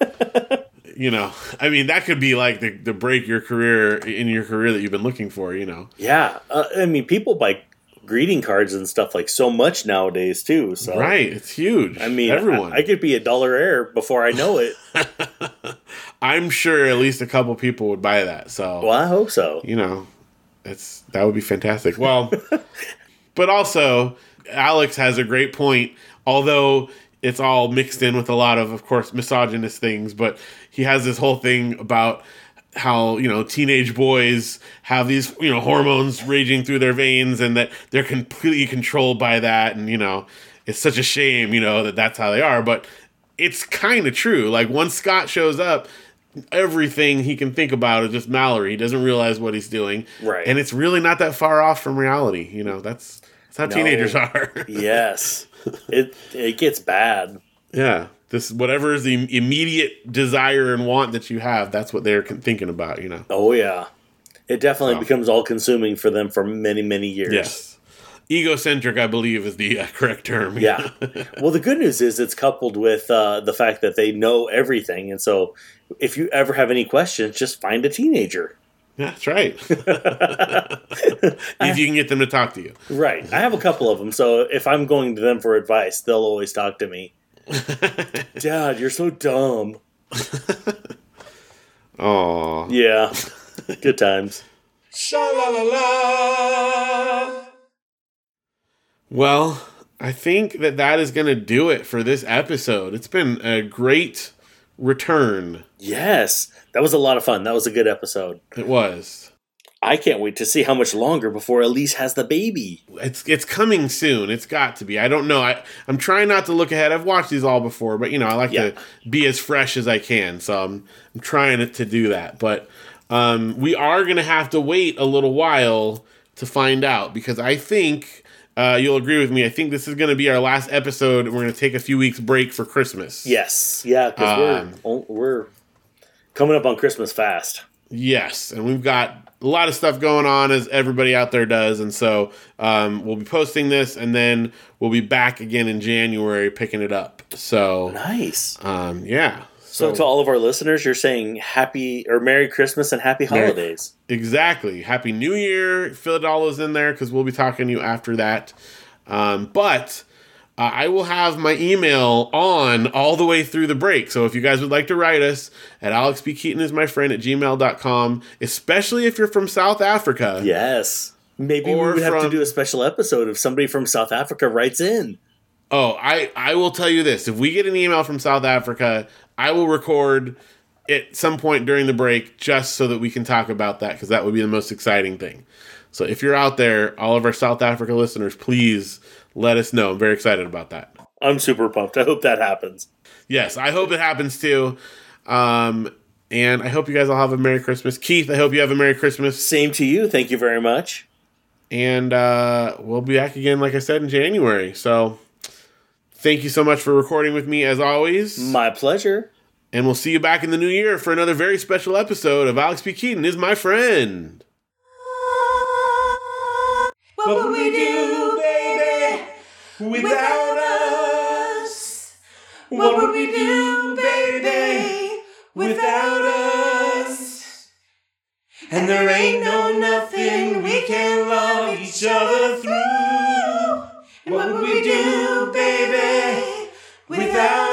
S2: you know, I mean, that could be like the the break your career in your career that you've been looking for. You know,
S3: yeah, uh, I mean, people buy greeting cards and stuff like so much nowadays too. So
S2: right? It's huge.
S3: I mean,
S2: everyone.
S3: I, I could be a dollar heir before I know it.
S2: I'm sure at least a couple people would buy that. So
S3: well, I hope so.
S2: you know, it's that would be fantastic. Well, but also Alex has a great point, although it's all mixed in with a lot of, of course, misogynist things. But he has this whole thing about how you know teenage boys have these you know hormones raging through their veins and that they're completely controlled by that and you know it's such a shame you know that that's how they are but it's kind of true like once scott shows up everything he can think about is just mallory he doesn't realize what he's doing
S3: Right.
S2: and it's really not that far off from reality you know that's that's how
S3: No.
S2: teenagers are
S3: Yes, it it gets bad.
S2: yeah this whatever is the immediate desire and want that you have that's what they're thinking about you know
S3: Oh yeah, it definitely becomes all consuming for them for many many years.
S2: Yes. Egocentric, I believe, is the uh, correct term.
S3: Yeah. well, the good news is it's coupled with uh, the fact that they know everything, and so if you ever have any questions, just find a teenager.
S2: That's right. if you can get them to talk to you.
S3: Right. I have a couple of them, so if I'm going to them for advice, they'll always talk to me. Dad, you're so dumb.
S2: Oh,
S3: Yeah. Good times.
S1: Sha la la la.
S2: well, I think that that is going to do it for this episode. It's been a great return.
S3: Yes. That was a lot of fun. That was a good episode.
S2: It was.
S3: I can't wait to see how much longer before Elise has the baby.
S2: It's it's coming soon. It's got to be. I don't know. I I'm trying not to look ahead. I've watched these all before, but you know I like
S3: Yeah.
S2: to be as fresh as I can. So I'm I'm trying to do that. But um, we are gonna have to wait a little while to find out because I think uh, you'll agree with me. I think this is gonna be our last episode. We're gonna take a few weeks break for Christmas.
S3: Yes. Yeah, because
S2: Um,
S3: we're, we're coming up on Christmas fast.
S2: Yes, and we've got a lot of stuff going on as everybody out there does, and so um, we'll be posting this, and then we'll be back again in January picking it up. So,
S3: Nice.
S2: um, yeah.
S3: So, to all of our listeners, you're saying happy or Merry Christmas and Happy Holidays.
S2: exactly, Happy New Year. Fill it all those in there because we'll be talking to you after that. Um, but uh, I will have my email on all the way through the break. So if you guys would like to write us at alexpkeaton is my friend at gmail.com, especially if you're from South Africa.
S3: Yes. Maybe we would have to do a special episode if somebody from South Africa writes in.
S2: Oh, I I will tell you this: if we get an email from South Africa, I will record at some point during the break just so that we can talk about that because that would be the most exciting thing. So if you're out there, all of our South Africa listeners, please let us know. I'm very excited about that.
S3: I'm super pumped. I hope that happens.
S2: Yes, I hope it happens too. Um, and I hope you guys all have a Merry Christmas. Keith, I hope you have a Merry Christmas.
S3: Same to you. Thank you very much.
S2: And uh, we'll be back again, like I said, in January. So thank you so much for recording with me as always.
S3: My pleasure.
S2: And we'll see you back in the new year for another very special episode of Alex P. Keaton is my friend.
S1: What would we do, baby, without us? What would we do, baby, without us? And there ain't no nothing we can love each other through. What would we do, baby, without?